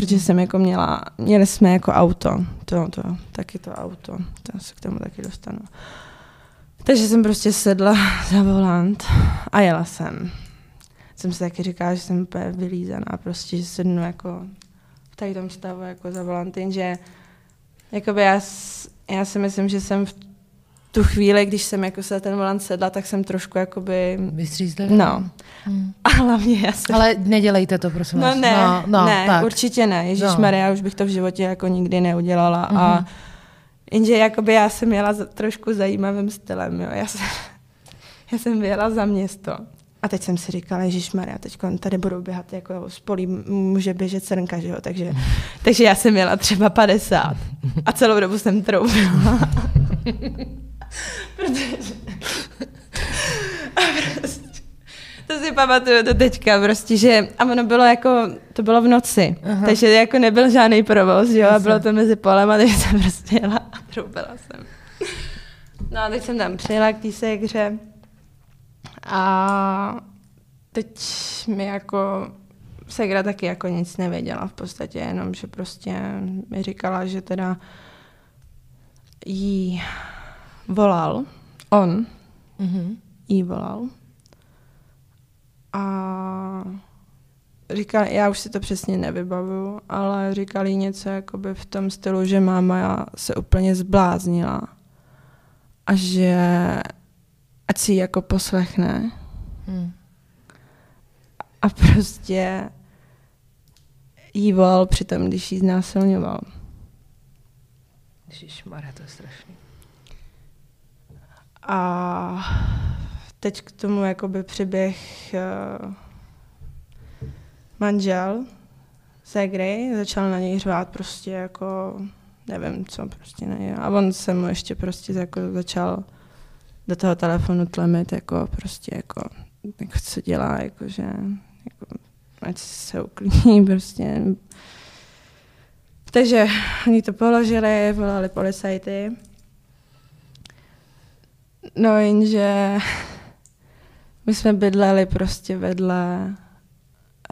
Protože jsem jako měla, měli jsme jako auto, to, to, taky to auto, to se k tomu taky dostanu. Takže jsem prostě sedla za volant a jela jsem. Jsem si taky říkala, že jsem úplně vylízaná, prostě, že sednu jako v tady tom stavu jako za volant, že jakoby já, já si myslím, že jsem v tu chvíli, když jsem jako se ten volant sedla, tak jsem trošku jakoby... Vystřízlivá? No. Hmm. A hlavně já jsem... Ale nedělejte to, prosím No vás. ne, no, no, ne, tak. určitě ne. Ježíš no. Maria, už bych to v životě jako nikdy neudělala. Mm-hmm. A Mhm. jenže jakoby já jsem jela za, trošku zajímavým stylem, jo. Já jsem, já jsem vyjela za město. A teď jsem si říkala, Ježíš Maria, teď tady budou běhat jako z polí, může běžet srnka, že jo, takže, takže já jsem jela třeba 50 a celou dobu jsem troubila. Protože... A prostě, to si pamatuju do teďka, prostě, že a ono bylo jako, to bylo v noci, Aha. takže jako nebyl žádný provoz, jo, a bylo to mezi polem a teď jsem prostě jela a troubila jsem. No a teď jsem tam přijela k té ségře a teď mi jako Segra taky jako nic nevěděla v podstatě, jenom že prostě mi říkala, že teda jí volal, on Mhm. jí volal a říkal, já už si to přesně nevybavuju, ale říkal jí něco jakoby v tom stylu, že máma se úplně zbláznila a že ať si ji jako poslechne Hmm. a prostě jí volal přitom, když jí znásilňoval. Ježišmarja, to je strašný. A teď k tomu jakoby přiběh uh, manžel Segry, začal na něj řvát prostě jako, nevím co, prostě na něj. A on se mu ještě prostě jako začal do toho telefonu tlemit, jako prostě jako, jako co dělá, jako že jako, ať se uklidní prostě. Takže oni to položili, volali policajty. No jenže my jsme bydleli prostě vedle,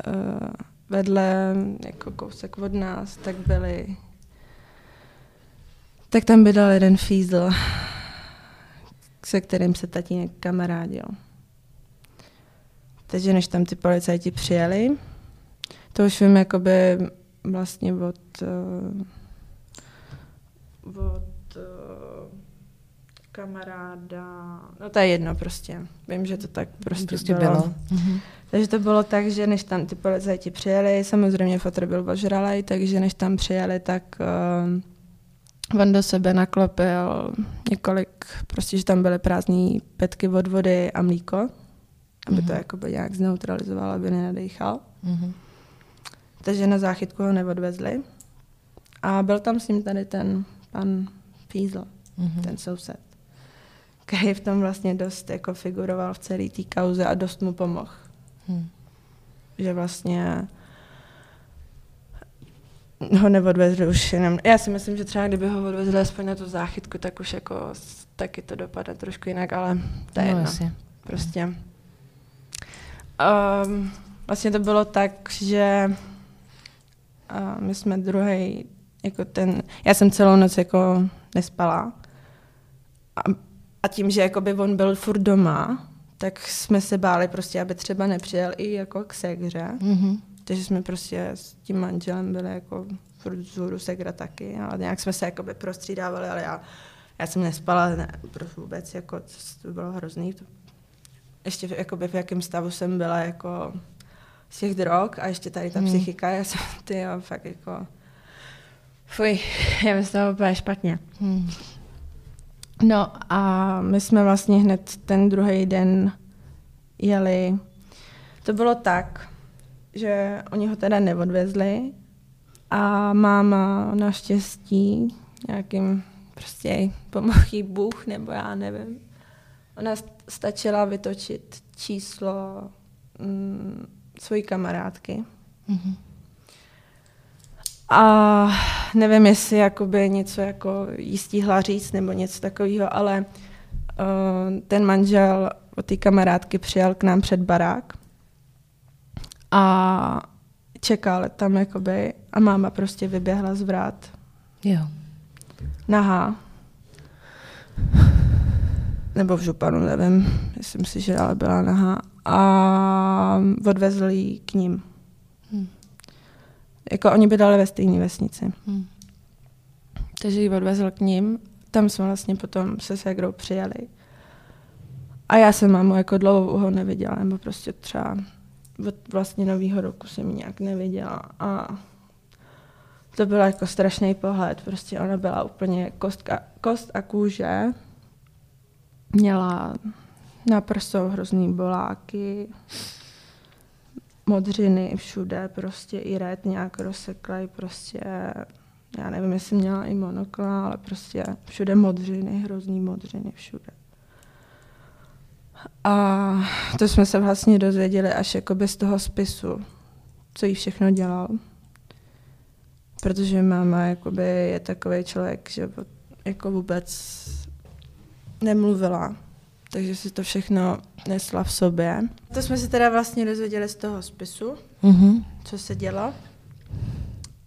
uh, vedle jako kousek od nás, tak byli, tak tam bydlel jeden fízl, se kterým se tatínek kamarádil. Takže než tam ty policajti přijeli, to už vím jakoby vlastně od, uh, od uh, kamaráda, no to je jedno prostě, vím, že to tak prostě, Prostě bylo. Mhm. Takže to bylo tak, že než tam ty policajti přijeli, samozřejmě fotr byl ožralej, takže než tam přijeli, tak uh, on do sebe naklopil několik, prostě, že tam byly prázdné petky od vody a mlíko, aby to Mhm. jakoby nějak zneutralizoval, aby nenadýchal. Mhm. Takže na záchytku ho neodvezli. A byl tam s ním tady ten pan Fízl, Mhm. ten soused, který v tom vlastně dost jako figuroval v celé té kauze a dost mu pomohl. Hmm. Že vlastně ho neodvezli už jenom. Já si myslím, že třeba kdyby ho odvezli aspoň na tu záchytku, tak už jako taky to dopadne trošku jinak, ale to je No, jedno. jasně. Prostě. Um, vlastně to bylo tak, že uh, my jsme druhý, jako ten, já jsem celou noc jako nespala. A a tím, že jakoby on byl furt doma, tak jsme se báli prostě, aby třeba nepřijel i jako k segře. Mm-hmm. Takže jsme prostě s tím manželem byli jako furt vzhůru segra taky, ale nějak jsme se jakoby prostřídávali, ale já, já jsem nespala ne, prostě vůbec, jako to bylo hrozný. To, ještě v, jakoby v jakém stavu jsem byla jako z těch drog a ještě tady ta mm. psychika, já jsem, ty jo, fakt jako, fuj, já mi z toho úplně špatně. Mm. No a my jsme vlastně hned ten druhý den jeli. To bylo tak, že oni ho teda neodvezli a máma naštěstí nějakým prostě pomohý Bůh, nebo já nevím. Ona stačila vytočit číslo mm, svojí kamarádky. Mm-hmm. A nevím, jestli jakoby něco jako jí stíhla říct nebo něco takového, ale uh, ten manžel od té kamarádky přijel k nám před barák a čekal tam jakoby a máma prostě vyběhla z vrát. Jo. Nahá. Nebo v županu, nevím. Myslím si, že ale byla nahá. A odvezl ji k ním. Jako oni bydali ve stejné vesnici. Hmm. Takže ji odvezl k ním. Tam jsme vlastně potom se segrou přijeli. A já jsem mámu jako dlouho neviděla, nebo prostě třeba od vlastně nového roku jsem ji nějak neviděla. A to byl jako strašný pohled. Prostě ona byla úplně kostka, kost a kůže. Měla na prsou hrozný boláky, modřiny všude, prostě i red nějak rozseklej, prostě já nevím, jestli měla i monokla, ale prostě všude modřiny, hrozný modřiny všude. A to jsme se vlastně dozvěděli až jako bez toho spisu, co jí všechno dělal. Protože máma jakoby je takový člověk, že jako vůbec nemluvila. Takže si to všechno nesla v sobě. To jsme se teda vlastně dozvěděli z toho spisu, mm-hmm. co se dělo.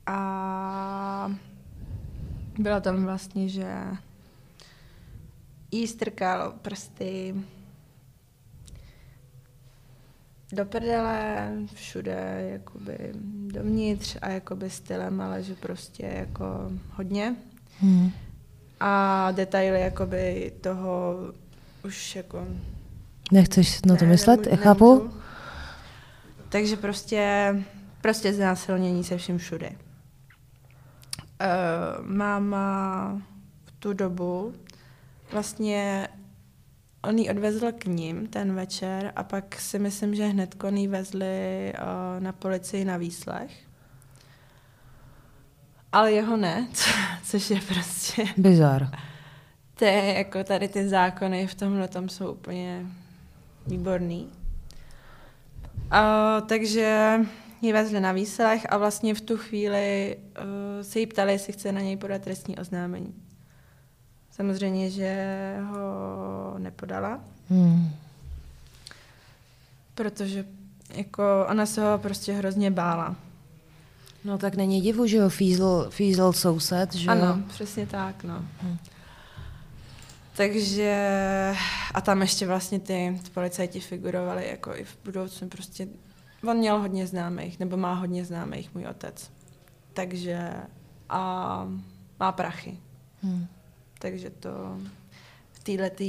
A bylo tam vlastně, že jí strkal prsty do prdele, všude jakoby dovnitř a jakoby stylem, ale že prostě jako hodně. Hmm. A detaily jakoby toho už jako... Nechceš na to ne, myslet? Nemů- chápu. Nemůžu. Takže prostě, prostě znásilnění se vším všude. Uh, máma v tu dobu vlastně on ji odvezl k ním ten večer a pak si myslím, že hned ji vezli uh, na policii na výslech. Ale jeho ne, což je prostě... Bizar. To je jako tady ty zákony v tomhle tom jsou úplně výborný. Uh, takže ji vezli na výslech a vlastně v tu chvíli uh, se jí ptali, jestli chce na něj podat trestní oznámení. Samozřejmě, že ho nepodala. Hmm. Protože jako ona se ho prostě hrozně bála. No tak není divu, že ho fízl, fízl soused, že Ano, přesně tak, no. Hmm. Takže a tam ještě vlastně ty, ty policajti figurovali jako i v budoucnu prostě, on měl hodně známých, nebo má hodně známých, můj otec. Takže a má prachy. Hmm. Takže to v této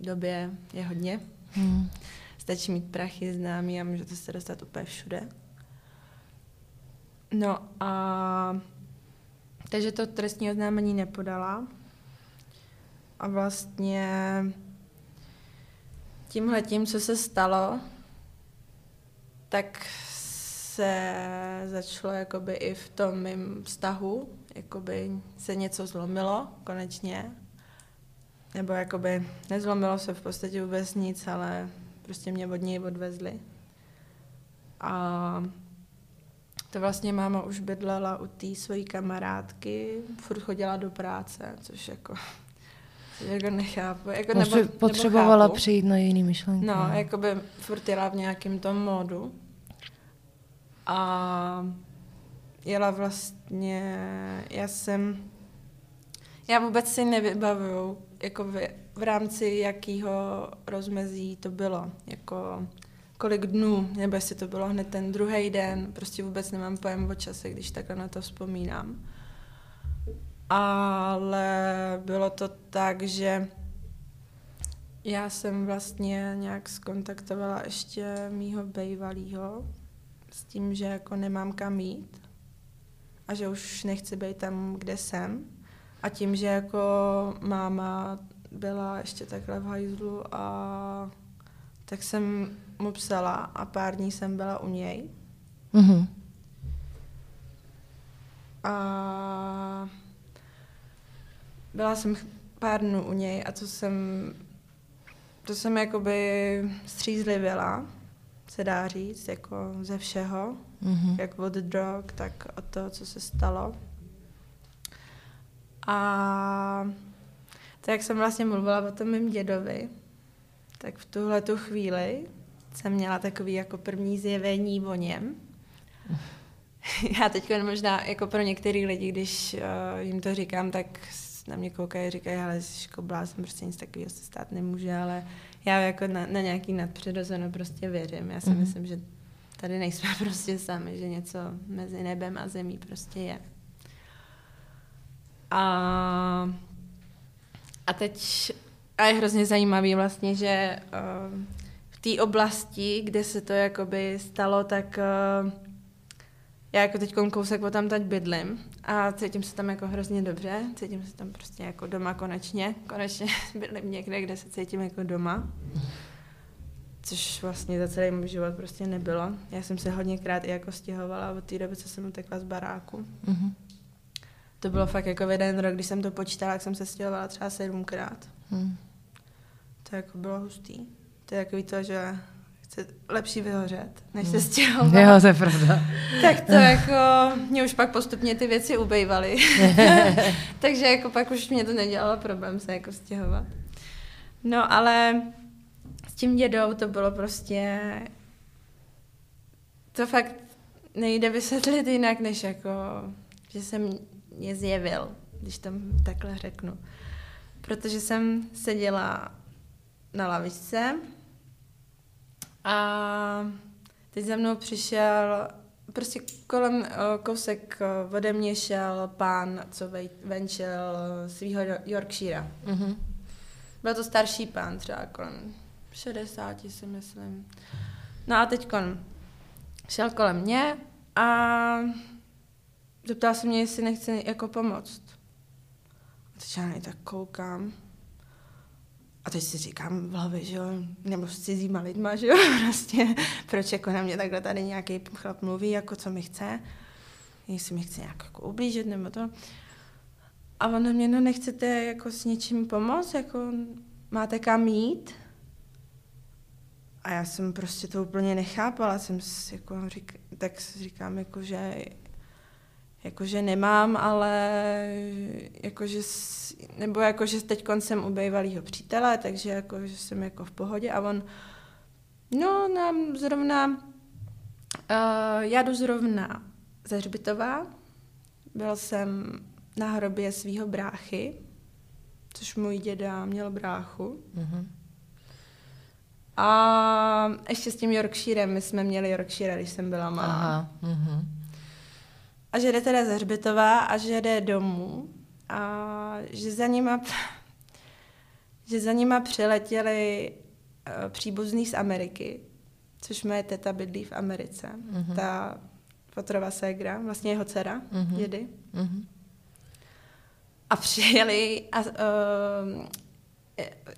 době je hodně. Hmm. Stačí mít prachy známý a můžete se dostat úplně všude. No a takže to trestní oznámení nepodala. A vlastně tímhle tím, co se stalo, tak se začalo jakoby i v tom mým vztahu, jakoby se něco zlomilo konečně. Nebo jakoby nezlomilo se v podstatě vůbec nic, ale prostě mě od něj odvezli. A to vlastně máma už bydlela u té své kamarádky, furt chodila do práce, což jako, jako nechápu. Jako nebo, potřebovala nebo chápu. přijít na jiný myšlenky. No, jako by furt jela v nějakém tom módu. A jela vlastně, já jsem, Já vůbec si nevybavuju, jako v, v rámci jakého rozmezí to bylo, jako kolik dnů, nebo jestli to bylo hned ten druhý den, prostě vůbec nemám pojem o čase, když takhle na to vzpomínám. Ale bylo to tak, že já jsem vlastně nějak skontaktovala ještě mýho bejvalýho s tím, že jako nemám kam jít a že už nechci být tam, kde jsem. A tím, že jako máma byla ještě takhle v hajzlu a tak jsem mu psala a pár dní jsem byla u něj. Mm-hmm. A byla jsem pár dnů u něj a to jsem, to jsem jakoby střízlivěla, se dá říct, jako ze všeho, mm-hmm. jak od drog, tak od toho, co se stalo. A tak jak jsem vlastně mluvila o tom mým dědovi, tak v tuhle tu chvíli jsem měla takový jako první zjevení o něm. Já teď možná jako pro některý lidi, když uh, jim to říkám, tak na mě koukají a říkají, ale jsi jsem prostě nic takového se stát nemůže, ale já jako na, na nějaký nadpřirozeno prostě věřím. Já si mm-hmm. myslím, že tady nejsme prostě sami, že něco mezi nebem a zemí prostě je. A, a teď a je hrozně zajímavý vlastně, že uh, v té oblasti, kde se to jakoby stalo, tak uh, já jako teď kousek o tam teď bydlím a cítím se tam jako hrozně dobře, cítím se tam prostě jako doma konečně, konečně bydlím někde, kde se cítím jako doma, což vlastně za celý můj život prostě nebylo. Já jsem se hodněkrát i jako stěhovala od té doby, co jsem utekla z baráku. Mm-hmm. To bylo fakt jako v jeden rok, když jsem to počítala, tak jsem se stěhovala třeba sedmkrát. Mm. To jako bylo hustý. To je takový to, že chce lepší vyhořet, než se hmm. stěhovat. Jo, to je pravda. tak to jako, mě už pak postupně ty věci ubejvaly. Takže jako pak už mě to nedělalo problém se jako stěhovat. No ale s tím dědou to bylo prostě, to fakt nejde vysvětlit jinak, než jako, že jsem mě zjevil, když tam takhle řeknu. Protože jsem seděla na lavičce a teď za mnou přišel, prostě kolem kousek ode mě šel pán, co venčil svého Yorkshire. Mm-hmm. Byl to starší pán, třeba kolem 60, si myslím. No a teď šel kolem mě a zeptal se mě, jestli nechce jako pomoct. A teď já tak koukám a teď si říkám v hlavě, že jo, nebo s cizíma lidma, že jo, prostě, proč jako na mě takhle tady nějaký chlap mluví, jako co mi chce, jestli mi chce nějak jako ublížit, nebo to. A on na mě, no nechcete jako s něčím pomoct, jako máte kam jít? A já jsem prostě to úplně nechápala, jsem jako řík, tak říkám, jako, že jakože nemám, ale jakože, nebo jakože teď jsem u bývalého přítele, takže jakože jsem jako v pohodě a on, no nám zrovna, uh, já jdu zrovna ze Hřbitova, byl jsem na hrobě svého bráchy, což můj děda měl bráchu. Mm-hmm. A ještě s tím Yorkshirem, my jsme měli Yorkshire, když jsem byla malá. Aha, mm-hmm a že jde teda ze Hřbitova a že jde domů a že za nima, že za nima přiletěli uh, příbuzný z Ameriky, což moje teta bydlí v Americe. Mm-hmm. Ta Fotrova ségra, vlastně jeho dcera, mm-hmm. dědy. Mm-hmm. A přijeli a uh,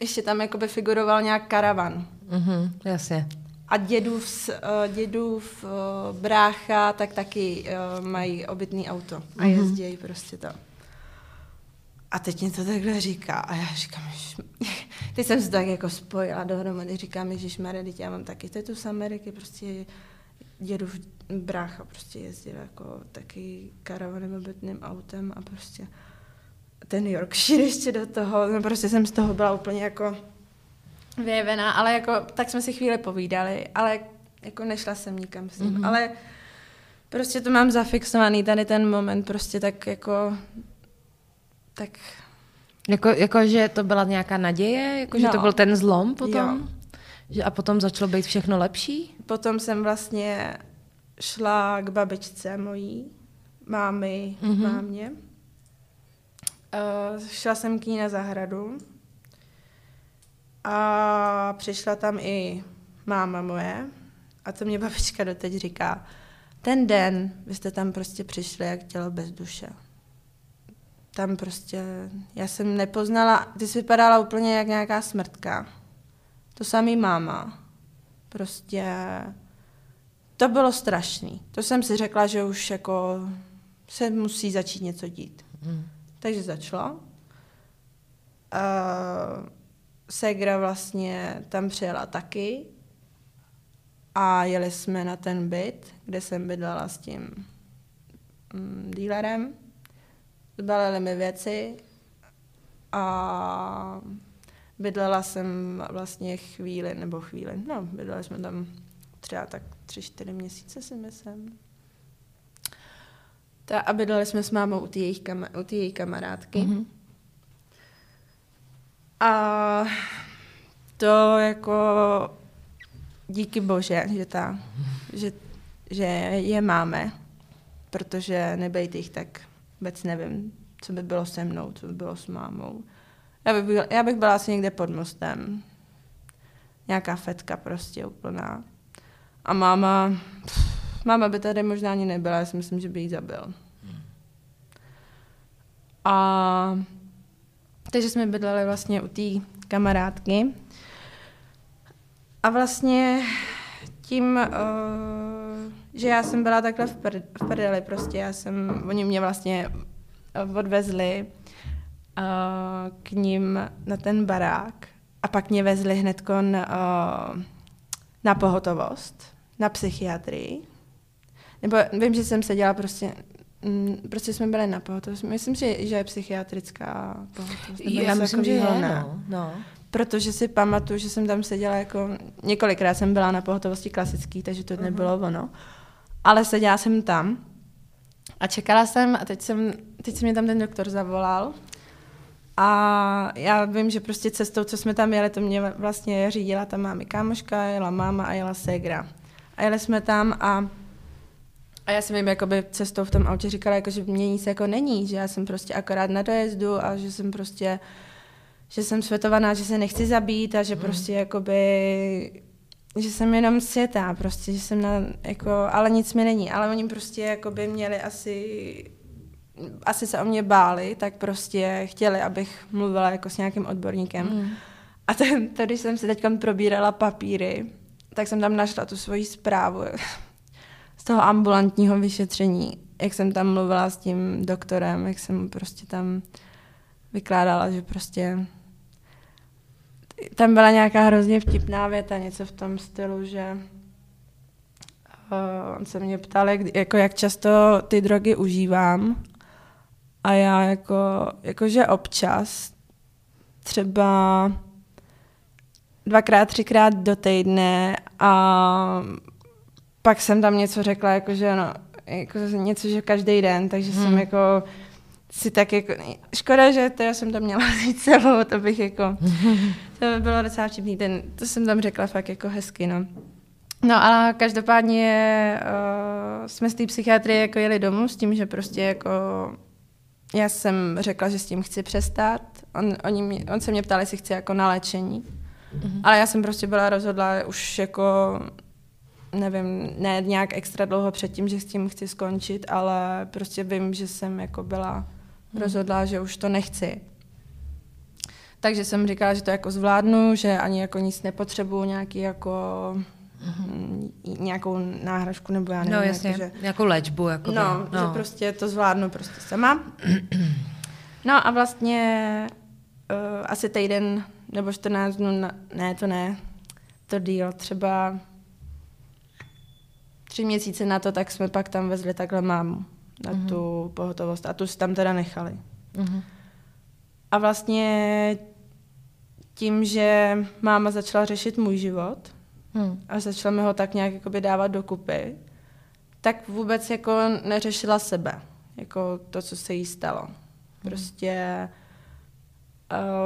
ještě tam jakoby figuroval nějak karavan. Mm-hmm, jasně. A dědův, uh, dědův uh, brácha tak taky uh, mají obytný auto a mm-hmm. jezdí prostě to. A teď mě to takhle říká a já říkám, že... teď jsem se tak jako spojila dohromady, říkám, že teď já mám taky tetu z Ameriky, prostě dědův brácha prostě jezdil jako taky karavanem obytným autem a prostě ten Yorkshire ještě do toho, no prostě jsem z toho byla úplně jako vyjevená, ale jako, tak jsme si chvíli povídali, ale jako nešla jsem nikam s ním, mm-hmm. ale prostě to mám zafixovaný, tady ten moment prostě tak jako, tak Jako, jako, že to byla nějaká naděje? Jako, že No. to byl ten zlom potom? Jo. Že, a potom začalo být všechno lepší? Potom jsem vlastně šla k babičce mojí, mámy, Mhm. mm-hmm. mámě. Uh, šla jsem k ní na zahradu a přišla tam i máma moje a to mě babička doteď říká, ten den vy jste tam prostě přišli jak tělo bez duše. Tam prostě, já jsem nepoznala, ty jsi vypadala úplně jak nějaká smrtka. To samý máma. Prostě to bylo strašný. To jsem si řekla, že už jako se musí začít něco dít. Mm. Takže začalo. Uh, Segra vlastně tam přijela taky a jeli jsme na ten byt, kde jsem bydlela s tím mm, dílerem. Zbalili mi věci a bydlela jsem vlastně chvíli, nebo chvíli, no, bydleli jsme tam třeba tak tři, čtyři měsíce si myslím. Ta, a bydleli jsme s mámou u té u té její kamarádky. Mm-hmm. A to jako díky bože, že, ta, že, že je máme, protože nebejt jich, tak vůbec nevím, co by bylo se mnou, co by bylo s mámou. Já bych, byla, já bych byla asi někde pod mostem. Nějaká fetka prostě úplná. A máma, pff, máma by tady možná ani nebyla, já si myslím, že by jí zabil. A takže jsme bydleli vlastně u té kamarádky. A vlastně tím, uh, že já jsem byla takhle v, pr- v prdeli prostě, já jsem, oni mě vlastně eh, odvezli uh, k ním na ten barák a pak mě vezli hned kon, uh, na pohotovost, na psychiatrii. Nebo vím, že jsem seděla prostě, mm, prostě jsme byli na pohotovost. Myslím, že, že je psychiatrická pohotovost. Já myslím, že je, no. no. Protože si pamatuju, že jsem tam seděla jako, několikrát jsem byla na pohotovosti klasický, takže to nebylo ono. Ale seděla jsem tam a čekala jsem a teď, jsem, teď se mě tam ten doktor zavolal a já vím, že prostě cestou, co jsme tam jeli, to mě vlastně řídila ta mámy kámoška, jela máma a jela ségra. A jeli jsme tam a a já jsem jim jakoby cestou v tom autě říkala, jako, že mě nic jako není, že já jsem prostě akorát na dojezdu a že jsem prostě, že jsem světovaná, že se nechci zabít a že prostě jakoby, že jsem jenom světá prostě, že jsem na, jako, ale nic mi není. Ale oni prostě jakoby měli asi, asi se o mě báli, tak prostě chtěli, abych mluvila jako s nějakým odborníkem. Mm. A ten, to, když jsem si teď probírala papíry, tak jsem tam našla tu svoji zprávu toho ambulantního vyšetření, jak jsem tam mluvila s tím doktorem, jak jsem prostě tam vykládala, že prostě tam byla nějaká hrozně vtipná věta, něco v tom stylu, že uh, on se mě ptal, jak, jako jak často ty drogy užívám. A já jako, jakože občas, třeba dvakrát, třikrát do týdne a pak jsem tam něco řekla, jakože no, jako něco, že každý den, takže hmm. jsem jako si tak jako, škoda, že to jsem to měla říct celou, to bych jako, to by bylo docela vtipný, ten, to jsem tam řekla fakt jako hezky, no. No ale každopádně uh, jsme z té psychiatrie jako jeli domů s tím, že prostě jako já jsem řekla, že s tím chci přestat. On, oni mě, on se mě ptal, jestli chci jako na léčení. Mm-hmm. Ale já jsem prostě byla rozhodla už jako, nevím, ne nějak extra dlouho předtím, že s tím chci skončit, ale prostě vím, že jsem jako byla mm. rozhodla, že už to nechci. Takže jsem říkala, že to jako zvládnu, že ani jako nic nepotřebuju, nějaký jako mm. nějakou náhražku nebo já nevím. No jasně, jako, že, nějakou léčbu. Jako no, no, že prostě to zvládnu prostě sama. No a vlastně uh, asi týden nebo 14 dnů, na, ne, to ne, to díl, třeba tři měsíce na to, tak jsme pak tam vezli takhle mámu na mm-hmm. tu pohotovost a tu si tam teda nechali. Mm-hmm. A vlastně tím, že máma začala řešit můj život hmm. a začala mi ho tak nějak jakoby dávat dokupy, tak vůbec jako neřešila sebe, jako to, co se jí stalo. Prostě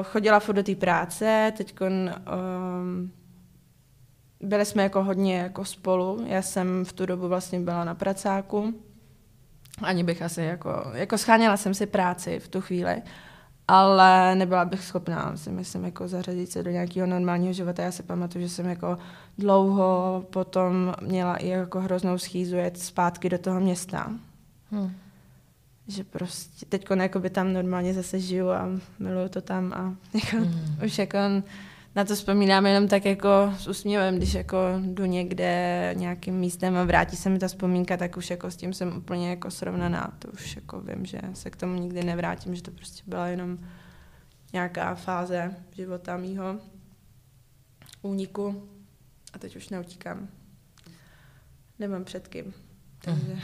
chodila furt do té práce, teď um, byli jsme jako hodně jako spolu. Já jsem v tu dobu vlastně byla na pracáku. Ani bych asi jako, jako scháněla jsem si práci v tu chvíli, ale nebyla bych schopná, si myslím, jako zařadit se do nějakého normálního života. Já si pamatuju, že jsem jako dlouho potom měla i jako hroznou schýzu jet zpátky do toho města. Hmm. Že prostě teď jako tam normálně zase žiju a miluju to tam a jako, hmm. už jako na to vzpomínám jenom tak jako s úsměvem, když jako jdu někde nějakým místem a vrátí se mi ta vzpomínka, tak už jako s tím jsem úplně jako srovnaná. To už jako vím, že se k tomu nikdy nevrátím, že to prostě byla jenom nějaká fáze života mýho úniku a teď už neutíkám. Nemám před kým. Takže,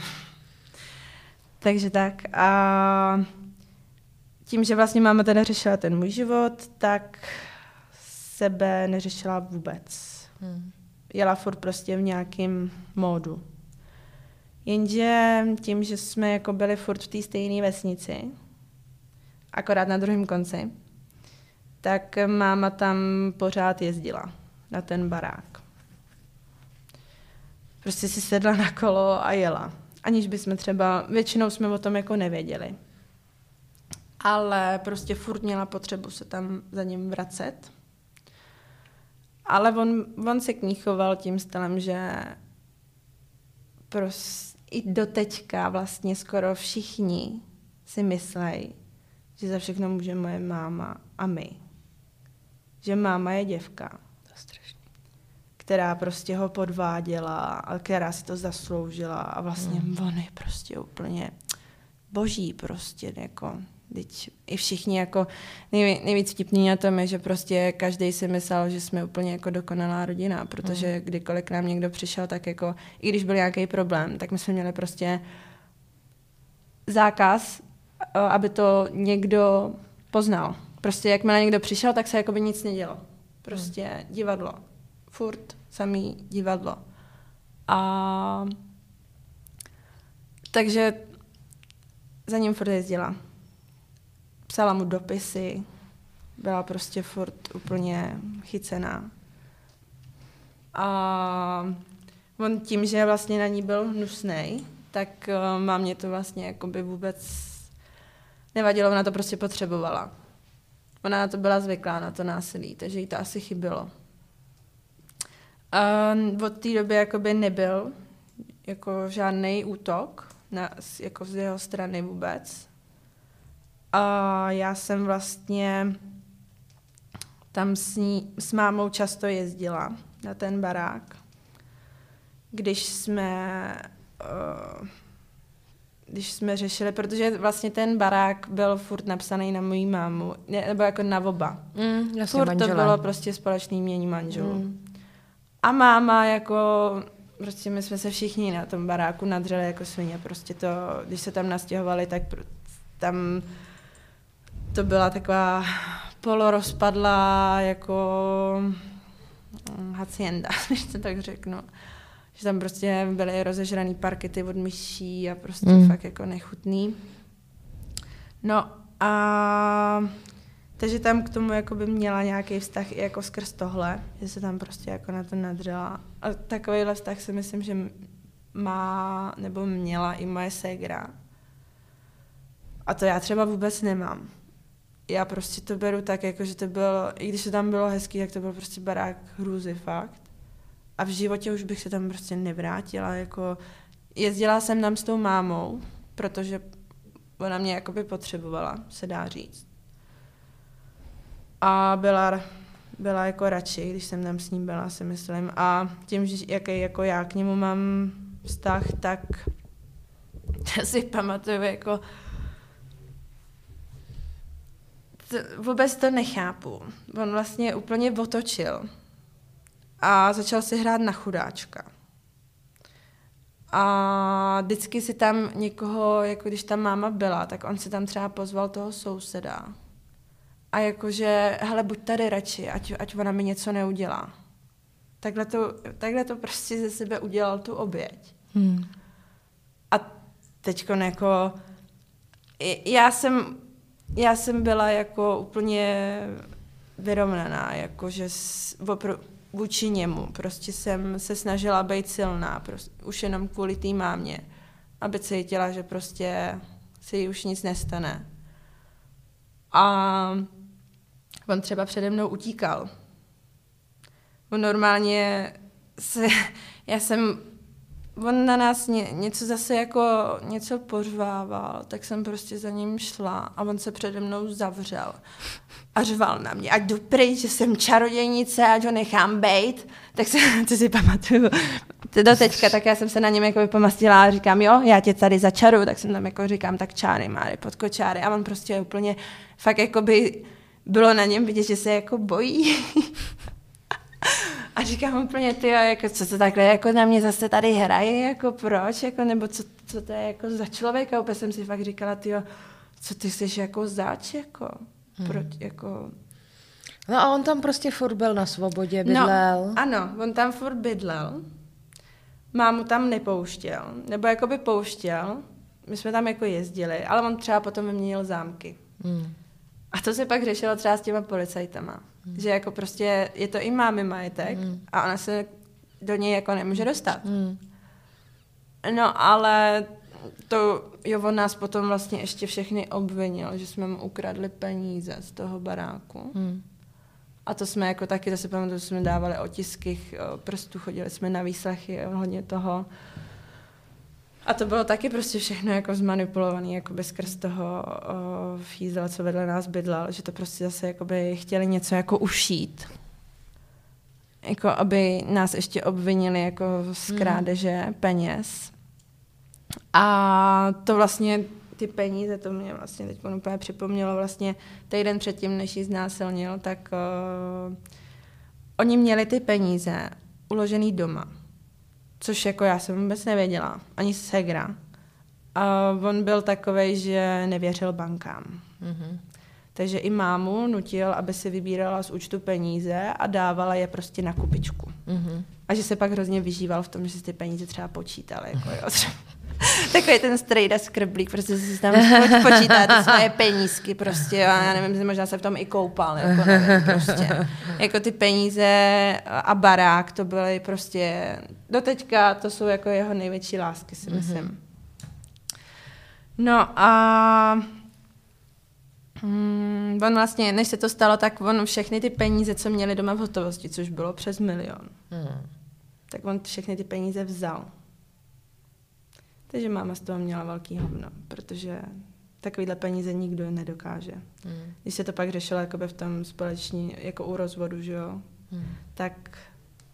takže tak. A tím, že vlastně máma teda řešila ten můj život, tak sebe neřešila vůbec. Hmm. Jela furt prostě v nějakém módu. Jenže tím, že jsme jako byli furt v té stejné vesnici, akorát na druhém konci, tak máma tam pořád jezdila na ten barák. Prostě si sedla na kolo a jela. Aniž bychom třeba, většinou jsme o tom jako nevěděli. Ale prostě furt měla potřebu se tam za ním vracet ale on, on se k ní choval tím stylem, že prostě i do teďka vlastně skoro všichni si myslejí, že za všechno může moje máma a my. Že máma je děvka. Která prostě ho podváděla a která si to zasloužila a vlastně mm. on je prostě úplně boží prostě, jako Teď i všichni jako nejví, nejvíc vtipný na tom je, že prostě každý si myslel, že jsme úplně jako dokonalá rodina, protože mm. kdykoliv k nám někdo přišel, tak jako i když byl nějaký problém, tak my jsme měli prostě zákaz, aby to někdo poznal. Prostě jakmile někdo přišel, tak se jako by nic nedělo. Prostě mm. divadlo. Furt samý divadlo. A takže za ním furt jezdila psala mu dopisy, byla prostě furt úplně chycená. A on tím, že vlastně na ní byl hnusný, tak uh, má mě to vlastně jakoby vůbec nevadilo, ona to prostě potřebovala. Ona na to byla zvyklá, na to násilí, takže jí to asi chybilo. A od té doby jakoby nebyl jako žádný útok na, jako z jeho strany vůbec. A já jsem vlastně tam s, ní, s mámou často jezdila na ten barák. Když jsme, uh, když jsme řešili, protože vlastně ten barák byl furt napsaný na moji mámu, ne, nebo jako na oba. Mm, jasně, furt manžela. to bylo prostě společný mění manželů. Mm. A máma jako, prostě my jsme se všichni na tom baráku nadřeli jako svině, prostě to, když se tam nastěhovali, tak tam to byla taková polorozpadlá jako mm, hacienda, když to tak řeknu. Že tam prostě byly rozežraný parkety od myší a prostě mm. fakt jako nechutný. No a takže tam k tomu jako by měla nějaký vztah i jako skrz tohle, že se tam prostě jako na to nadřela. A takovýhle vztah si myslím, že má nebo měla i moje ségra. A to já třeba vůbec nemám já prostě to beru tak, jako že to bylo, i když to tam bylo hezký, tak to byl prostě barák hrůzy, fakt. A v životě už bych se tam prostě nevrátila, jako jezdila jsem tam s tou mámou, protože ona mě jakoby potřebovala, se dá říct. A byla, byla jako radši, když jsem tam s ním byla, si myslím. A tím, že jaký jako já k němu mám vztah, tak si pamatuju jako to, vůbec to nechápu. On vlastně úplně otočil a začal si hrát na chudáčka. A vždycky si tam někoho, jako když tam máma byla, tak on si tam třeba pozval toho souseda. A jakože, hele, buď tady radši, ať, ať ona mi něco neudělá. Takhle to, takhle to prostě ze sebe udělal tu oběť. Hmm. A teď jako, já jsem já jsem byla jako úplně vyrovnaná, jakože opr- vůči němu. Prostě jsem se snažila být silná, prostě, už jenom kvůli té mámě, aby cítila, že prostě se jí už nic nestane. A on třeba přede mnou utíkal. On normálně se, já jsem on na nás ně, něco zase jako něco pořvával, tak jsem prostě za ním šla a on se přede mnou zavřel a řval na mě, ať jdu pryč, že jsem čarodějnice, ať ho nechám bejt. Tak se, to si pamatuju. Do teďka, tak já jsem se na něm jako pomastila a říkám, jo, já tě tady začaru, tak jsem tam jako říkám, tak čáry, máry, pod kočáry. A on prostě úplně, fakt jako by bylo na něm vidět, že se jako bojí. A říkám úplně, ty jako, co to takhle jako na mě zase tady hraje, jako proč, jako, nebo co, co to je jako za člověka, úplně jsem si fakt říkala, ty co ty jsi jako zač, jako, hmm. proč, jako... No a on tam prostě furt byl na svobodě, no, bydlel. No, ano, on tam furt bydlel, mámu tam nepouštěl, nebo jako by pouštěl, my jsme tam jako jezdili, ale on třeba potom vyměnil zámky. Hmm. A to se pak řešilo třeba s těma policajtama. Mm. Že jako prostě je to i mámy majetek mm. a ona se do něj jako nemůže dostat. Mm. No ale to, jo, on nás potom vlastně ještě všechny obvinil, že jsme mu ukradli peníze z toho baráku. Mm. A to jsme jako taky, zase pamatuju, jsme dávali otisky prstů, chodili jsme na výslechy ohledně toho. A to bylo taky prostě všechno jako zmanipulované, jako skrz toho o, fízela, co vedle nás bydlel, že to prostě zase jako by chtěli něco jako ušít. Jako aby nás ještě obvinili jako z hmm. krádeže mm. peněz. A to vlastně ty peníze, to mě vlastně teď úplně připomnělo vlastně týden předtím, než ji znásilnil, tak uh, oni měli ty peníze uložený doma což jako já jsem vůbec nevěděla, ani segra. A on byl takový, že nevěřil bankám. Mm-hmm. Takže i mámu nutil, aby si vybírala z účtu peníze a dávala je prostě na kupičku. Mm-hmm. A že se pak hrozně vyžíval v tom, že si ty peníze třeba počítal. Jako, jo. Takový ten strejda skrblík, prostě si tam počítá ty svoje penízky prostě a já nevím, možná se v tom i koupal, jako nevím, prostě. Jako ty peníze a barák, to byly prostě, do teďka to jsou jako jeho největší lásky, si mhm. myslím. Mm-hmm. No a Hmm, on vlastně, než se to stalo, tak on všechny ty peníze, co měli doma v hotovosti, což bylo přes milion, hmm. tak on všechny ty peníze vzal. Takže máma z toho měla velký hovno, protože takovýhle peníze nikdo nedokáže. Hmm. Když se to pak řešilo jakoby v tom společní, jako u rozvodu, že jo, hmm. tak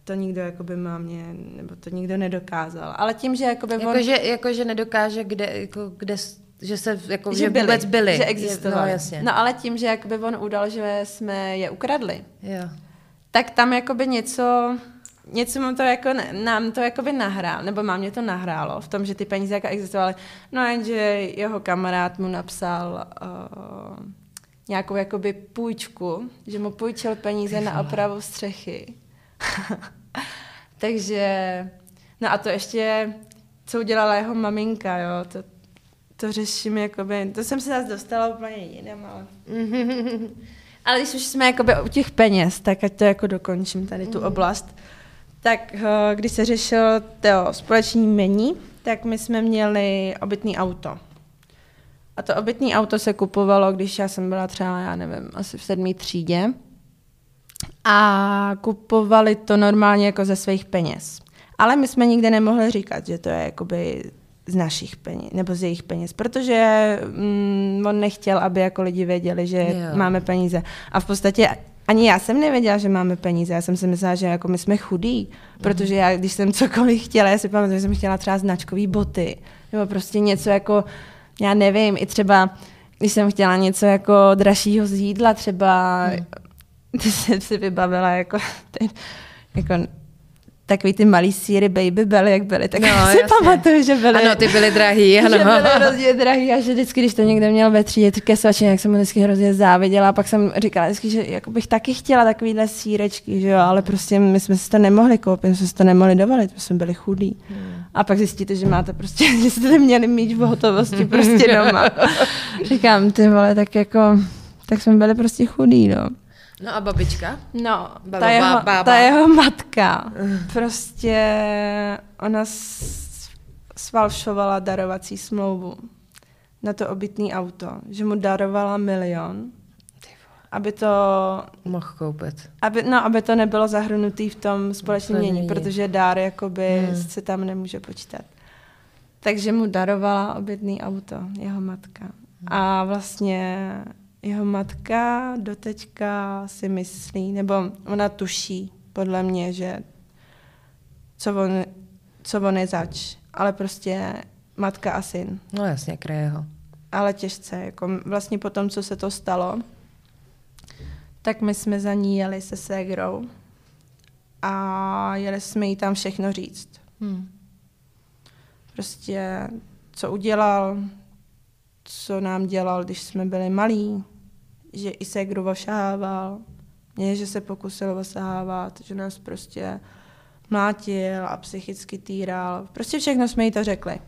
to nikdo jakoby mámě, nebo to nikdo nedokázal. Ale tím, že jakoby jako, on... Že, jako, že nedokáže, kde, jako, kde že se jako, že, že byli, vůbec byli. Že existovali. No, jasně. no ale tím, že jakoby on udal, že jsme je ukradli, jo. tak tam jakoby něco něco mu to jako, nám to jako by nahrál, nebo mám mě to nahrálo v tom, že ty peníze jako existovaly. No jenže jeho kamarád mu napsal uh, nějakou jakoby půjčku, že mu půjčil peníze na opravu střechy. Takže, no a to ještě, co udělala jeho maminka, jo, to, to řeším, jakoby, to jsem se zase dostala úplně jinam, ale... ale když už jsme jakoby u těch peněz, tak ať to jako dokončím tady tu mhm. oblast tak eh, když se řešil to společní mení, tak my jsme měli obytný auto. A to obytný auto se kupovalo, když já jsem byla třeba, já nevím, asi v sedmý třídě. A kupovali to normálně jako ze svých peněz. Ale my jsme nikdy nemohli říkat, že to je jakoby z našich peněz, nebo z jejich peněz, protože mm, on nechtěl, aby jako lidi věděli, že jo. máme peníze. A v podstatě ani já jsem nevěděla, že máme peníze. Já jsem si myslela, že jako my jsme chudí, protože já, když jsem cokoliv chtěla, já si pamatuju, že jsem chtěla třeba značkové boty, nebo prostě něco jako, já nevím, i třeba, když jsem chtěla něco jako dražšího z jídla, třeba, hmm. ty jsem si vybavila jako, ten, jako takový ty malý síry baby byly, jak byly, tak No, si jasně. pamatuju, že byly, Ano, ty byly drahý, ano. že byly hrozně drahý a že vždycky, když to někdo měl ve třídě ke svačině, jak jsem mu vždycky hrozně záviděla a pak jsem říkala vždycky, že jako bych taky chtěla takovýhle sírečky, že jo, ale prostě my jsme si to nemohli koupit, my jsme si to nemohli dovolit, my jsme byli chudí. Hmm. A pak zjistíte, že máte prostě, že jste neměli mít v hotovosti prostě doma. Říkám, ty vole, tak jako, tak jsme byli prostě chudí, no. No a babička? No, Baba, ta jeho, baba. ta jeho matka prostě, ona svalšovala darovací smlouvu na to obytný auto, že mu darovala milion, aby to, Mohl koupit. aby, no, aby to nebylo zahrnutý v tom společném mění, protože dár jakoby Hmm. se tam nemůže počítat. Takže mu darovala obytný auto, jeho matka. A vlastně jeho matka doteďka si myslí, nebo ona tuší, podle mě, že co on, co on je zač, ale prostě matka a syn. No jasně, kraje ho. Ale těžce, jako vlastně po tom, co se to stalo, tak my jsme za ní jeli se ségrou a jeli jsme jí tam všechno říct. Hmm. Prostě, co udělal, co nám dělal, když jsme byli malí, že i ségru ošahával, mě, že se pokusil osahávat, že nás prostě mlátil a psychicky týral. Prostě všechno jsme jí to řekli.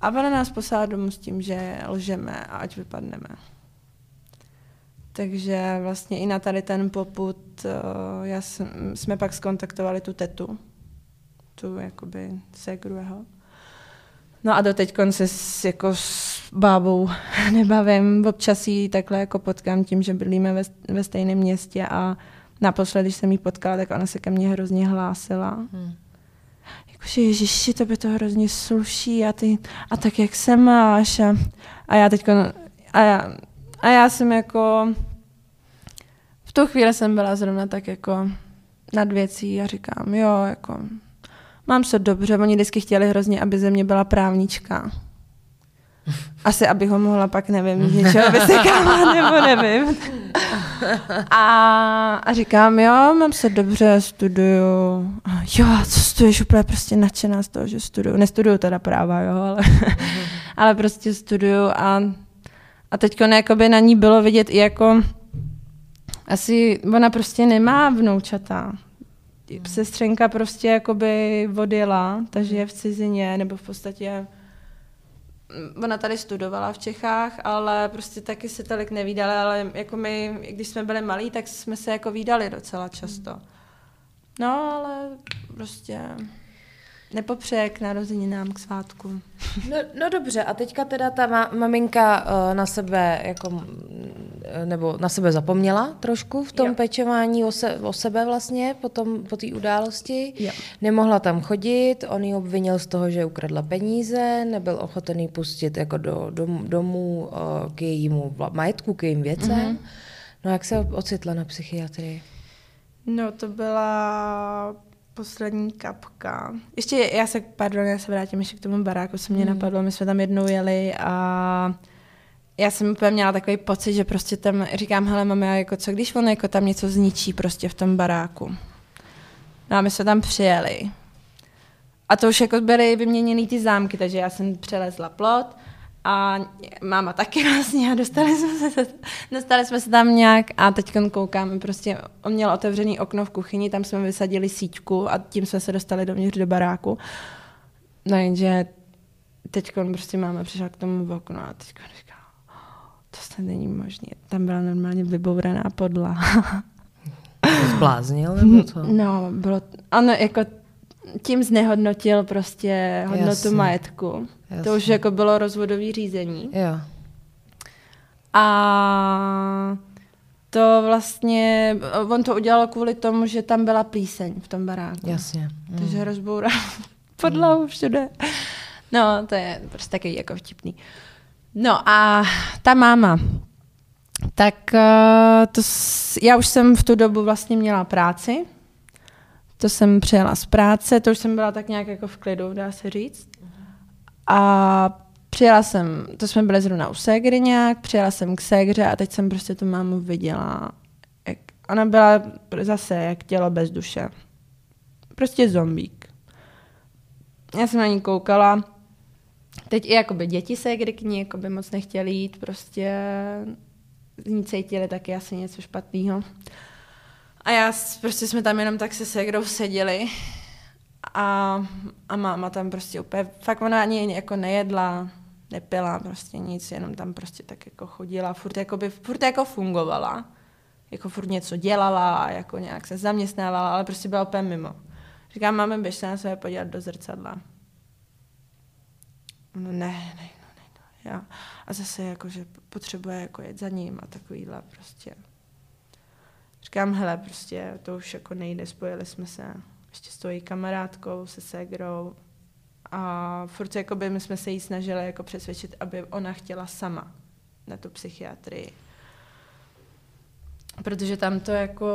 A ona nás poslala domů s tím, že lžeme a ať vypadneme. Takže vlastně i na tady ten poput eh, já jsem, jsme pak skontaktovali tu tetu, tu jakoby ségru jeho. No a doteď se jako bábou nebavím. Občas ji takhle jako potkám tím, že bydlíme ve, ve stejném městě a naposledy, když jsem ji potkala, tak ona se ke mně hrozně hlásila. Hmm. Jakože Ježiši, to by to hrozně sluší a ty, a tak jak se máš a, a já teď a já, a já jsem jako v tu chvíli jsem byla zrovna tak jako nad věcí a říkám, jo, jako mám se dobře, oni vždycky chtěli hrozně, aby ze mě byla právnička. Asi, abych ho mohla pak, nevím, z něčeho vysekávat, nebo nevím. A, a říkám, jo, mám se dobře, studuju. A jo, co studuješ? Úplně prostě nadšená z toho, že studuju. Nestuduju teda práva, jo, ale, ale prostě studuju a, a teď jakoby na ní bylo vidět i jako, asi ona prostě nemá vnoučata. Sestřenka prostě jakoby odjela, takže je v cizině, nebo v podstatě ona tady studovala v Čechách, ale prostě taky se tolik nevídala, ale jako my, když jsme byli malí, tak jsme se jako vídali docela často. No, ale prostě nepopřeje k narozeninám, k svátku. No, no dobře, a teďka teda ta ma- maminka uh, na sebe jako, nebo na sebe zapomněla trošku v tom Jo. pečování o, se, o sebe vlastně po té po té události. Jo. Nemohla tam chodit, on ji obvinil z toho, že ukradla peníze, nebyl ochoten ji pustit jako do dom, domů uh, k jejímu majetku, k jejím věcem. Mm-hmm. No jak se ocitla na psychiatrii? No, to byla poslední kapka. Ještě, já se, pardon, já se vrátím ještě k tomu baráku, co mě hmm. napadlo. My jsme tam jednou jeli a já jsem úplně měla takový pocit, že prostě tam říkám, hele mami, jako co když on jako tam něco zničí prostě v tom baráku. No a my jsme tam přijeli. A to už jako byly vyměněny ty zámky, takže já jsem přelezla plot a máma taky vlastně a dostali jsme se, dostali jsme se tam nějak a teď koukáme, prostě on měl otevřený okno v kuchyni, tam jsme vysadili síťku a tím jsme se dostali dovnitř do baráku. No jenže teď prostě máma přišla k tomu oknu a teď to se není možné. Tam byla normálně vybouraná podlaha. Zbláznil nebo co? No, bylo, ano, jako tím znehodnotil prostě hodnotu Jasně. majetku. Jasně. To už jako bylo rozvodové řízení. Jo. A to vlastně, on to udělal kvůli tomu, že tam byla plíseň v tom baráku. Jasně. Mm. Takže rozboural podlahu všude. No, to je prostě takový jako vtipný. No a ta máma, tak eh, to, já už jsem v tu dobu vlastně měla práci, to jsem přijela z práce, to už jsem byla tak nějak jako v klidu, dá se říct. A přijela jsem, to jsme byli zrovna u ségry nějak, přijela jsem k ségře a teď jsem prostě tu mámu viděla. Jak, ona byla zase jak tělo bez duše. Prostě zombík. Já jsem na ní koukala. Teď i jakoby děti se, kdy k ní jakoby moc nechtěli jít, prostě z ní cítili taky asi něco špatného. A já, prostě jsme tam jenom tak se segrou seděli a, a máma tam prostě úplně, fakt ona ani jako nejedla, nepila prostě nic, jenom tam prostě tak jako chodila, furt, jakoby, furt jako fungovala, jako furt něco dělala, jako nějak se zaměstnávala, ale prostě byla úplně mimo. Říkám, máme, běž se na sebe podívat do zrcadla. No ne, ne, no, ne, no, já. A zase jako, že potřebuje jako jet za ním a takovýhle prostě. Říkám, hele, prostě to už jako nejde, spojili jsme se ještě s její kamarádkou, se Segrou a furt jakoby my jsme se jí snažili jako přesvědčit, aby ona chtěla sama na tu psychiatrii. Protože tam to jako,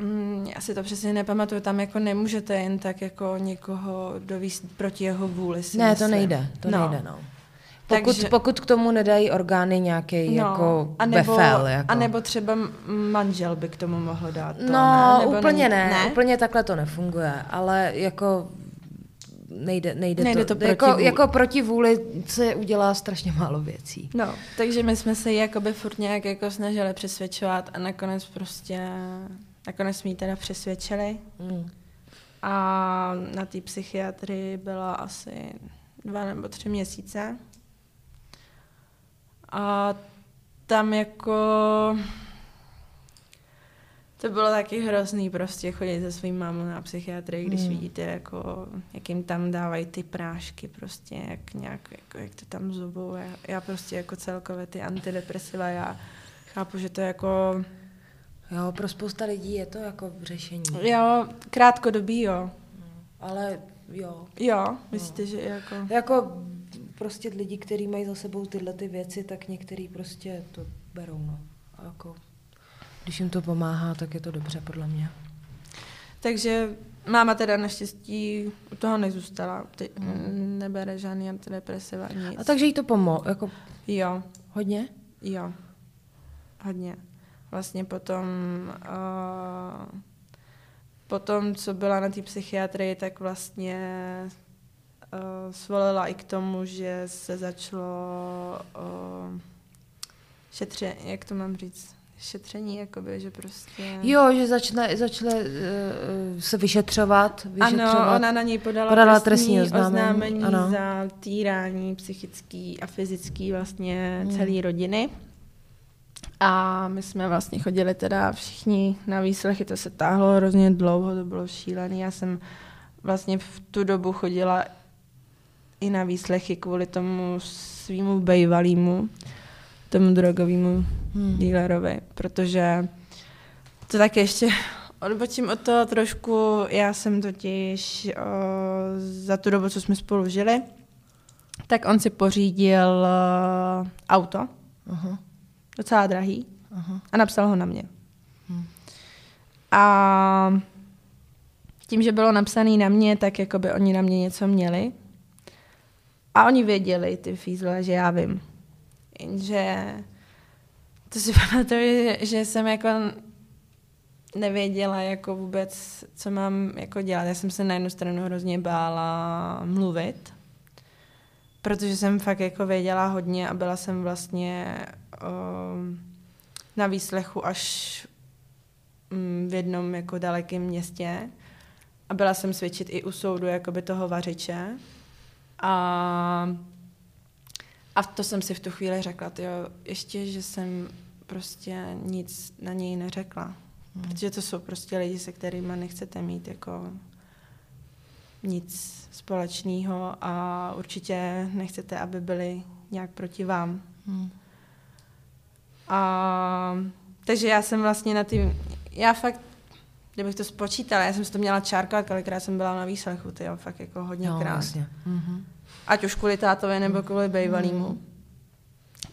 mm, já si to přesně nepamatuju, tam jako nemůžete jen tak jako někoho dovíst proti jeho vůli. Si ne, myslím. to nejde, to no. nejde, no. Pokud, Takže- pokud k tomu nedají orgány nějaký No, jako a nebo, befel. Jako. a nebo třeba m- manžel by k tomu mohl dát. To, no, ne? Nebo úplně není- ne, úplně takhle to nefunguje, ale jako nejde, nejde, Nejde to, to proti jako, vůli. jako proti vůli se udělá strašně málo věcí. No, takže my jsme se jakoby furt nějak jako snažili přesvědčovat a nakonec prostě, nakonec ji teda přesvědčili Mm. a na té psychiatrii byla asi dva nebo tři měsíce. A tam jako to bylo taky hrozný prostě chodit se svým mámou na psychiatrii, když Hmm. vidíte, jako, jak jim tam dávají ty prášky prostě, jak nějak, jako, jak to tam zubou. Já, já prostě jako celkově ty antidepresiva, já chápu, že to je jako, Jo, pro spousta lidí je to jako řešení. jo, krátkodobý, jo. Ale jo. Jo, myslíte, že jako... Jako prostě lidi, kteří mají za sebou tyhle ty věci, tak některý prostě to berou, no. A jako, když jim to pomáhá, tak je to dobře, podle mě. Takže máma teda naštěstí u toho nezůstala. Ty, Hmm. mm. Nebere žádný antidepresiva, nic. A takže jí to pomohlo, jako Jo, hodně? jo. Hodně. Vlastně potom, uh, potom, co byla na té psychiatrii, tak vlastně uh, svolila i k tomu, že se začalo uh, šetře, jak to mám říct, šetření, jakoby, že prostě... Jo, že začne, začne uh, se vyšetřovat, vyšetřovat. Ano, ona na něj podala, Podala trestní, trestní oznámení, oznámení, ano. za týrání psychický a fyzický vlastně Hmm. celé rodiny. A my jsme vlastně chodili teda všichni na výslechy, to se táhlo hrozně dlouho, to bylo šílené. Já jsem vlastně v tu dobu chodila i na výslechy kvůli tomu svýmu bejvalýmu, tomu drogovému Hmm. dealerovi, protože to tak ještě odbočím od toho trošku. Já jsem totiž o, za tu dobu, co jsme spolu žili, tak on si pořídil o, auto, Aha, docela drahý, aha. a napsal ho na mě. Hmm. A tím, že bylo napsané na mě, tak jako by oni na mě něco měli. A oni věděli, ty fízle, že já vím. Jenže to si pamatuju, že, že jsem jako nevěděla jako vůbec, co mám jako dělat. Já jsem se na jednu stranu hrozně bála mluvit, protože jsem fakt jako věděla hodně a byla jsem vlastně na výslechu až mm, v jednom jako dalekém městě a byla jsem svědčit i u soudu jakoby toho vařiče a a to jsem si v tu chvíli řekla, tyjo, ještě, že jsem prostě nic na něj neřekla. Hmm. Protože to jsou prostě lidi, se kterými nechcete mít jako nic společného a určitě nechcete, aby byli nějak proti vám. Hmm. A, takže já jsem vlastně na ty, já fakt, kdybych to spočítala, já jsem si to měla čárkovat, kolikrát jsem byla na výslechu, ty fakt jako Jo, hodněkrát. vlastně. Mhm. Ať už kvůli tátovi nebo kvůli bejvalýmu.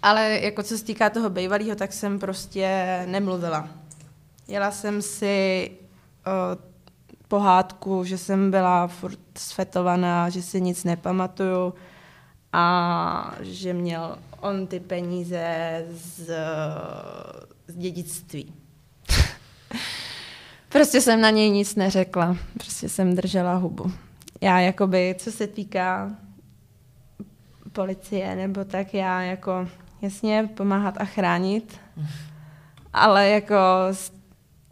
Ale jako co se týká toho bejvalýho, tak jsem prostě nemluvila. Jela jsem si o, pohádku, že jsem byla furt sfetovaná, že si nic nepamatuju a že měl on ty peníze z, z dědictví. Prostě jsem na něj nic neřekla. Prostě jsem držela hubu. Já jakoby, co se týká policie nebo tak, já jako jasně pomáhat a chránit, ale jako s,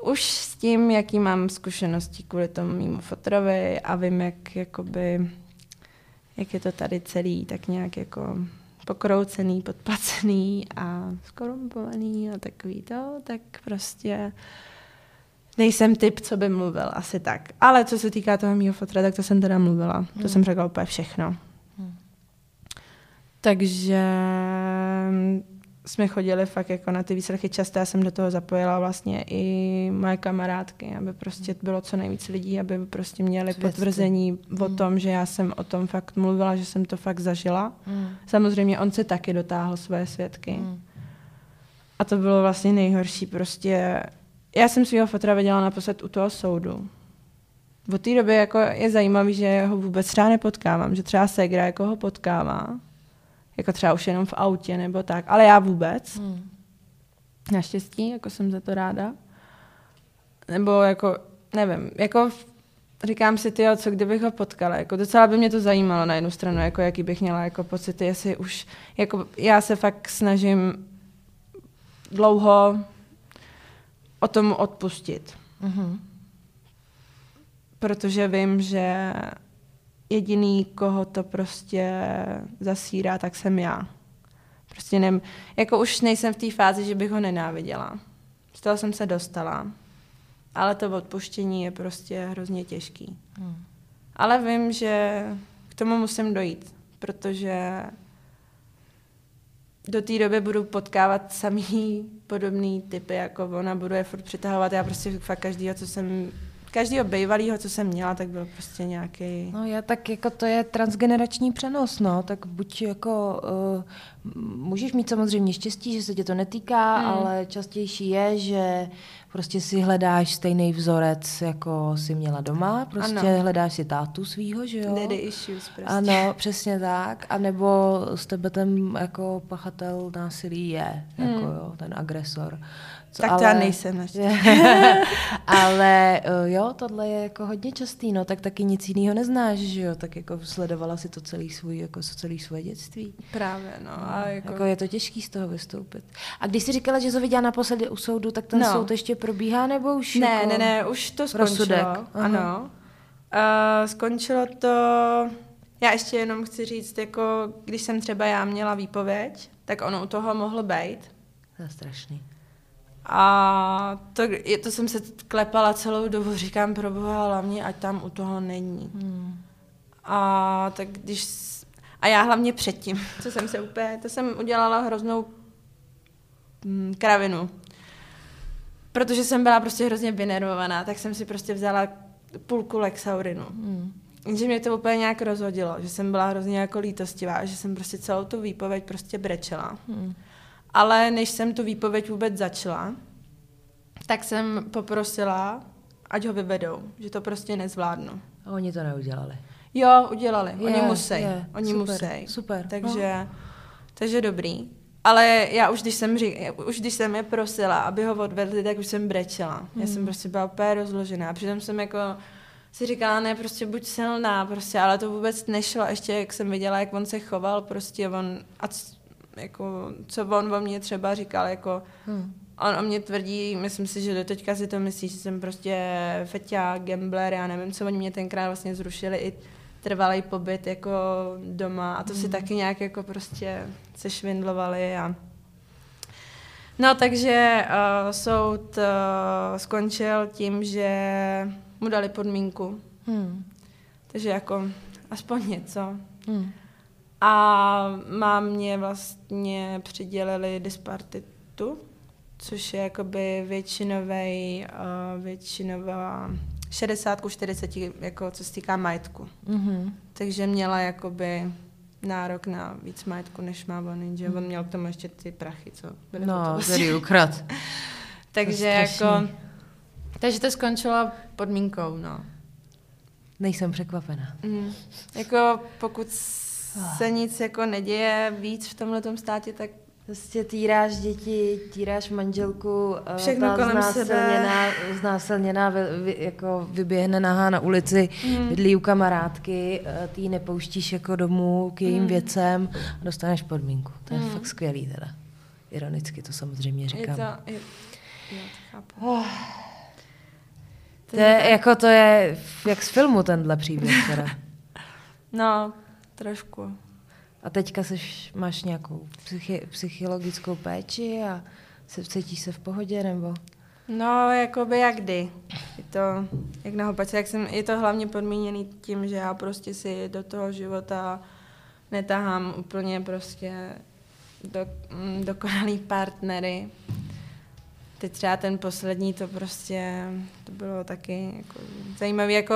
už s tím, jaký mám zkušenosti kvůli tomu mýmu fotrovi a vím, jak jakoby, jak je to tady celý, tak nějak jako pokroucený, podplacený a skorumpovaný a takový to, tak prostě nejsem typ, co by mluvil, asi tak. Ale co se týká toho mého fotra, tak to jsem teda mluvila. Hmm. To jsem řekla úplně všechno. Hmm. Takže jsme chodili fakt jako na ty výslechy často, já jsem do toho zapojila vlastně i moje kamarádky, aby prostě bylo co nejvíc lidí, aby prostě měli Svědky. potvrzení o mm. tom, že já jsem o tom fakt mluvila, že jsem to fakt zažila. Mm. Samozřejmě on se taky dotáhl své svědky. Mm. A to bylo vlastně nejhorší prostě. Já jsem svého fotra viděla naposled u toho soudu. V té době jako je zajímavý, že ho vůbec třeba nepotkávám, že třeba Segra jako ho potkává jako třeba už jenom v autě nebo tak, ale já vůbec. Hmm. Naštěstí, jako jsem za to ráda. Nebo jako, nevím, jako říkám si, ty, co kdybych ho potkala, jako docela by mě to zajímalo na jednu stranu, jako jaký bych měla jako pocity, jestli už, jako já se fakt snažím dlouho o tom odpustit. Mm-hmm. Protože vím, že jediný, koho to prostě zasírá, tak jsem já. Prostě nem, jako už nejsem v té fázi, že bych ho nenáviděla. Z toho jsem se dostala. Ale to odpuštění je prostě hrozně těžký. Hmm. Ale vím, že k tomu musím dojít, protože do té doby budu potkávat samý podobný typy jako ona, budu je furt přitahovat. Já prostě fakt každýho, co jsem každého bývalého, co jsem měla, tak byl prostě nějaký. No já tak jako to je transgenerační přenos, no, tak buď jako uh, můžeš mít samozřejmě štěstí, že se tě to netýká, hmm. ale častější je, že prostě si hledáš stejný vzorec, jako si měla doma, prostě ano. hledáš si tátu svýho, že jo? Daddy issues prostě. Ano, přesně tak, a nebo s tebe ten jako pachatel násilí je, jako hmm. jako jo, ten agresor. Co, tak to ale, já nejsem ale eh, jo, tohle je jako hodně častý, no, tak taky nic jiného neznáš, že jo, tak jako sledovala si to celý svůj, jako celý svoje dětství. Právě, no. A jako... jako... je to těžký z toho vystoupit. A když jsi říkala, že to viděla naposledy u soudu, tak ten no. soud ještě probíhá, nebo už Ne, jako... ne, ne, už to skončilo. Rozsudek. Ano. Uh, skončilo to, já ještě jenom chci říct, jako když jsem třeba já měla výpověď, tak ono u toho mohlo být. To je strašný. A to, je, to jsem se klepala celou dobu, říkám pro boha hlavně, ať tam u toho není. Hmm. A tak když... A já hlavně předtím, co jsem se úplně... To jsem udělala hroznou mm, kravinu. Protože jsem byla prostě hrozně vynervovaná, tak jsem si prostě vzala půlku Lexaurinu. Hmm. Že mě to úplně nějak rozhodilo, že jsem byla hrozně jako lítostivá, že jsem prostě celou tu výpověď prostě brečela. Hmm. Ale než jsem tu výpověď vůbec začala, tak jsem poprosila, ať ho vyvedou, že to prostě nezvládnu. A oni to neudělali. Jo, udělali. Je, oni musí. Je, oni musí. Super. Takže, no. takže dobrý. Ale já už když, jsem řík, už když jsem je prosila, aby ho odvedli, tak už jsem brečela. Hmm. Já jsem hmm. prostě byla úplně rozložená. Přitom jsem jako si říkala, ne, prostě buď silná, prostě, ale to vůbec nešlo. Ještě jak jsem viděla, jak on se choval, prostě on, a c, jako, co on o mě třeba říkal, jako, hmm. on o mě tvrdí, myslím si, že do teďka si to myslí, že jsem prostě feťa, gambler, já nevím, co oni mě tenkrát vlastně zrušili i trvalý pobyt jako doma a to hmm. si taky nějak jako prostě se švindlovali a No, takže uh, soud uh, skončil tím, že mu dali podmínku. Hmm. Takže jako aspoň něco. Hmm. A mámě vlastně přidělili dispartitu, což je jakoby většinový, uh, většinová 60 ku 40, jako co se týká majetku. Mm-hmm. Takže měla jakoby nárok na víc majetku, než má on, že on měl k tomu ještě ty prachy, co byly No, který ukrad. takže jako, takže to skončilo podmínkou, no. Nejsem překvapená. Mm. Jako pokud se nic jako neděje víc v tomhle státě, tak Prostě týráš děti, týráš manželku, eh, Všechno ta kolem znásilněná, znásilněná vy, vy, jako vyběhne nahá na ulici, mm. bydlí u kamarádky, eh, ty ji nepouštíš jako domů k jejím mm. věcem a dostaneš podmínku. To je mm. fakt skvělý teda. Ironicky to samozřejmě říkám. Je to, je, jo, to. Oh. To je, jako to je jak z filmu tenhle příběh teda. no, trošku. A teďka seš, máš nějakou psychi, psychologickou péči a se, cítíš se v pohodě, nebo? No, jakoby jak kdy. Je to, jak na hopace, jak jsem, je to hlavně podmíněný tím, že já prostě si do toho života netahám úplně prostě do, mm, dokonalý partnery. Teď třeba ten poslední, to prostě, to bylo taky jako zajímavé, jako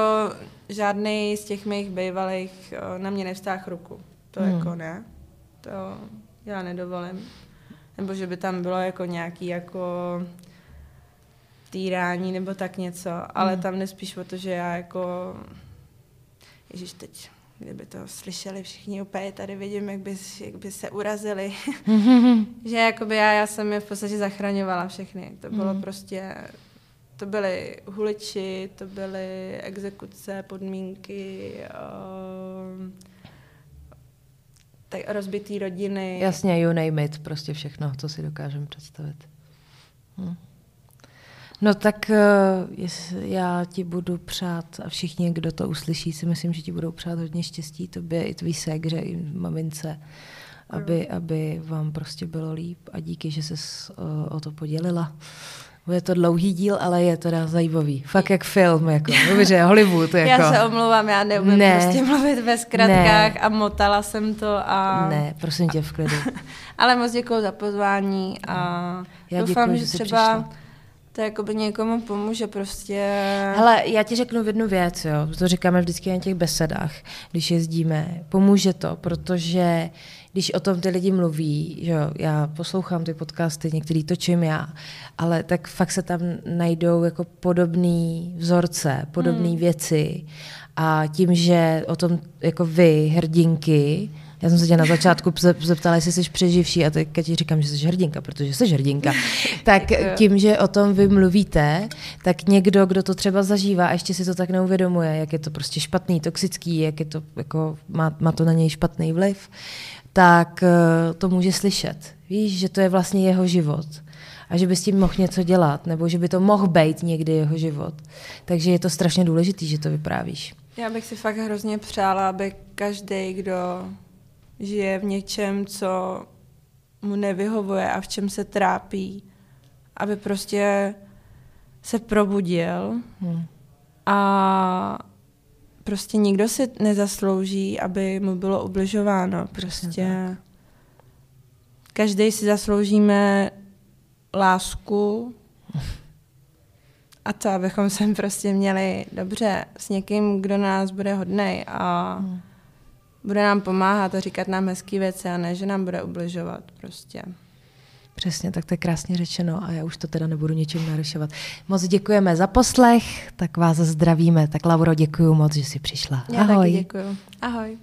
žádný z těch mých bývalých na mě nevstáh ruku. To hmm. jako ne. To já nedovolím. Nebo že by tam bylo jako nějaký jako týrání nebo tak něco, ale hmm. tam nespíš o to, že já jako Ježíš, teď, kdyby to slyšeli všichni úplně, tady vidím, jak by, jak by se urazili. že jakoby já, já jsem je v podstatě zachraňovala všechny. To bylo hmm. prostě, to byly huliči, to byly exekuce, podmínky, uh, tak rozbitý rodiny. Jasně, you name it, prostě všechno, co si dokážeme představit. Hm. No tak uh, já ti budu přát, a všichni, kdo to uslyší, si myslím, že ti budou přát hodně štěstí, tobě i tvý segře, i mamince, aby, aby vám prostě bylo líp a díky, že jsi uh, o to podělila. Bude to dlouhý díl, ale je teda zajímavý. Fakt jak film, jako. Dobře, Hollywood. Jako. Já se omlouvám, já neumím ne. prostě mluvit ve zkratkách ne. a motala jsem to a... Ne, prosím tě, v klidu. ale moc děkuji za pozvání a já doufám, děkuji, že, že třeba... Přišla to jakoby někomu pomůže prostě. Hele, já ti řeknu jednu věc, jo. To říkáme vždycky na těch besedách, když jezdíme. Pomůže to, protože když o tom ty lidi mluví, že jo, já poslouchám ty podcasty, některý točím já, ale tak fakt se tam najdou jako podobné vzorce, podobné hmm. věci a tím, že o tom jako vy, hrdinky, já jsem se tě na začátku zeptala, jestli jsi přeživší a teďka ti říkám, že jsi hrdinka, protože jsi hrdinka. tak tím, že o tom vy mluvíte, tak někdo, kdo to třeba zažívá a ještě si to tak neuvědomuje, jak je to prostě špatný, toxický, jak je to, jako, má, má to na něj špatný vliv, tak eh, to může slyšet. Víš, že to je vlastně jeho život a že by s tím mohl něco dělat, nebo že by to mohl být někdy jeho život. Takže je to strašně důležité, že to vyprávíš. Já bych si fakt hrozně přála, aby každý, kdo žije v něčem, co mu nevyhovuje a v čem se trápí, aby prostě se probudil hmm. a prostě nikdo si nezaslouží, aby mu bylo ubližováno. Prostě každý si zasloužíme lásku a to, abychom se prostě měli dobře s někým, kdo nás bude hodnej a hmm. Bude nám pomáhat a říkat nám hezký věci a ne, že nám bude ubližovat prostě. Přesně, tak to je krásně řečeno a já už to teda nebudu ničím narušovat. Moc děkujeme za poslech, tak vás zdravíme. Tak Lauro, děkuji moc, že jsi přišla. Já Ahoj. taky děkuji. Ahoj.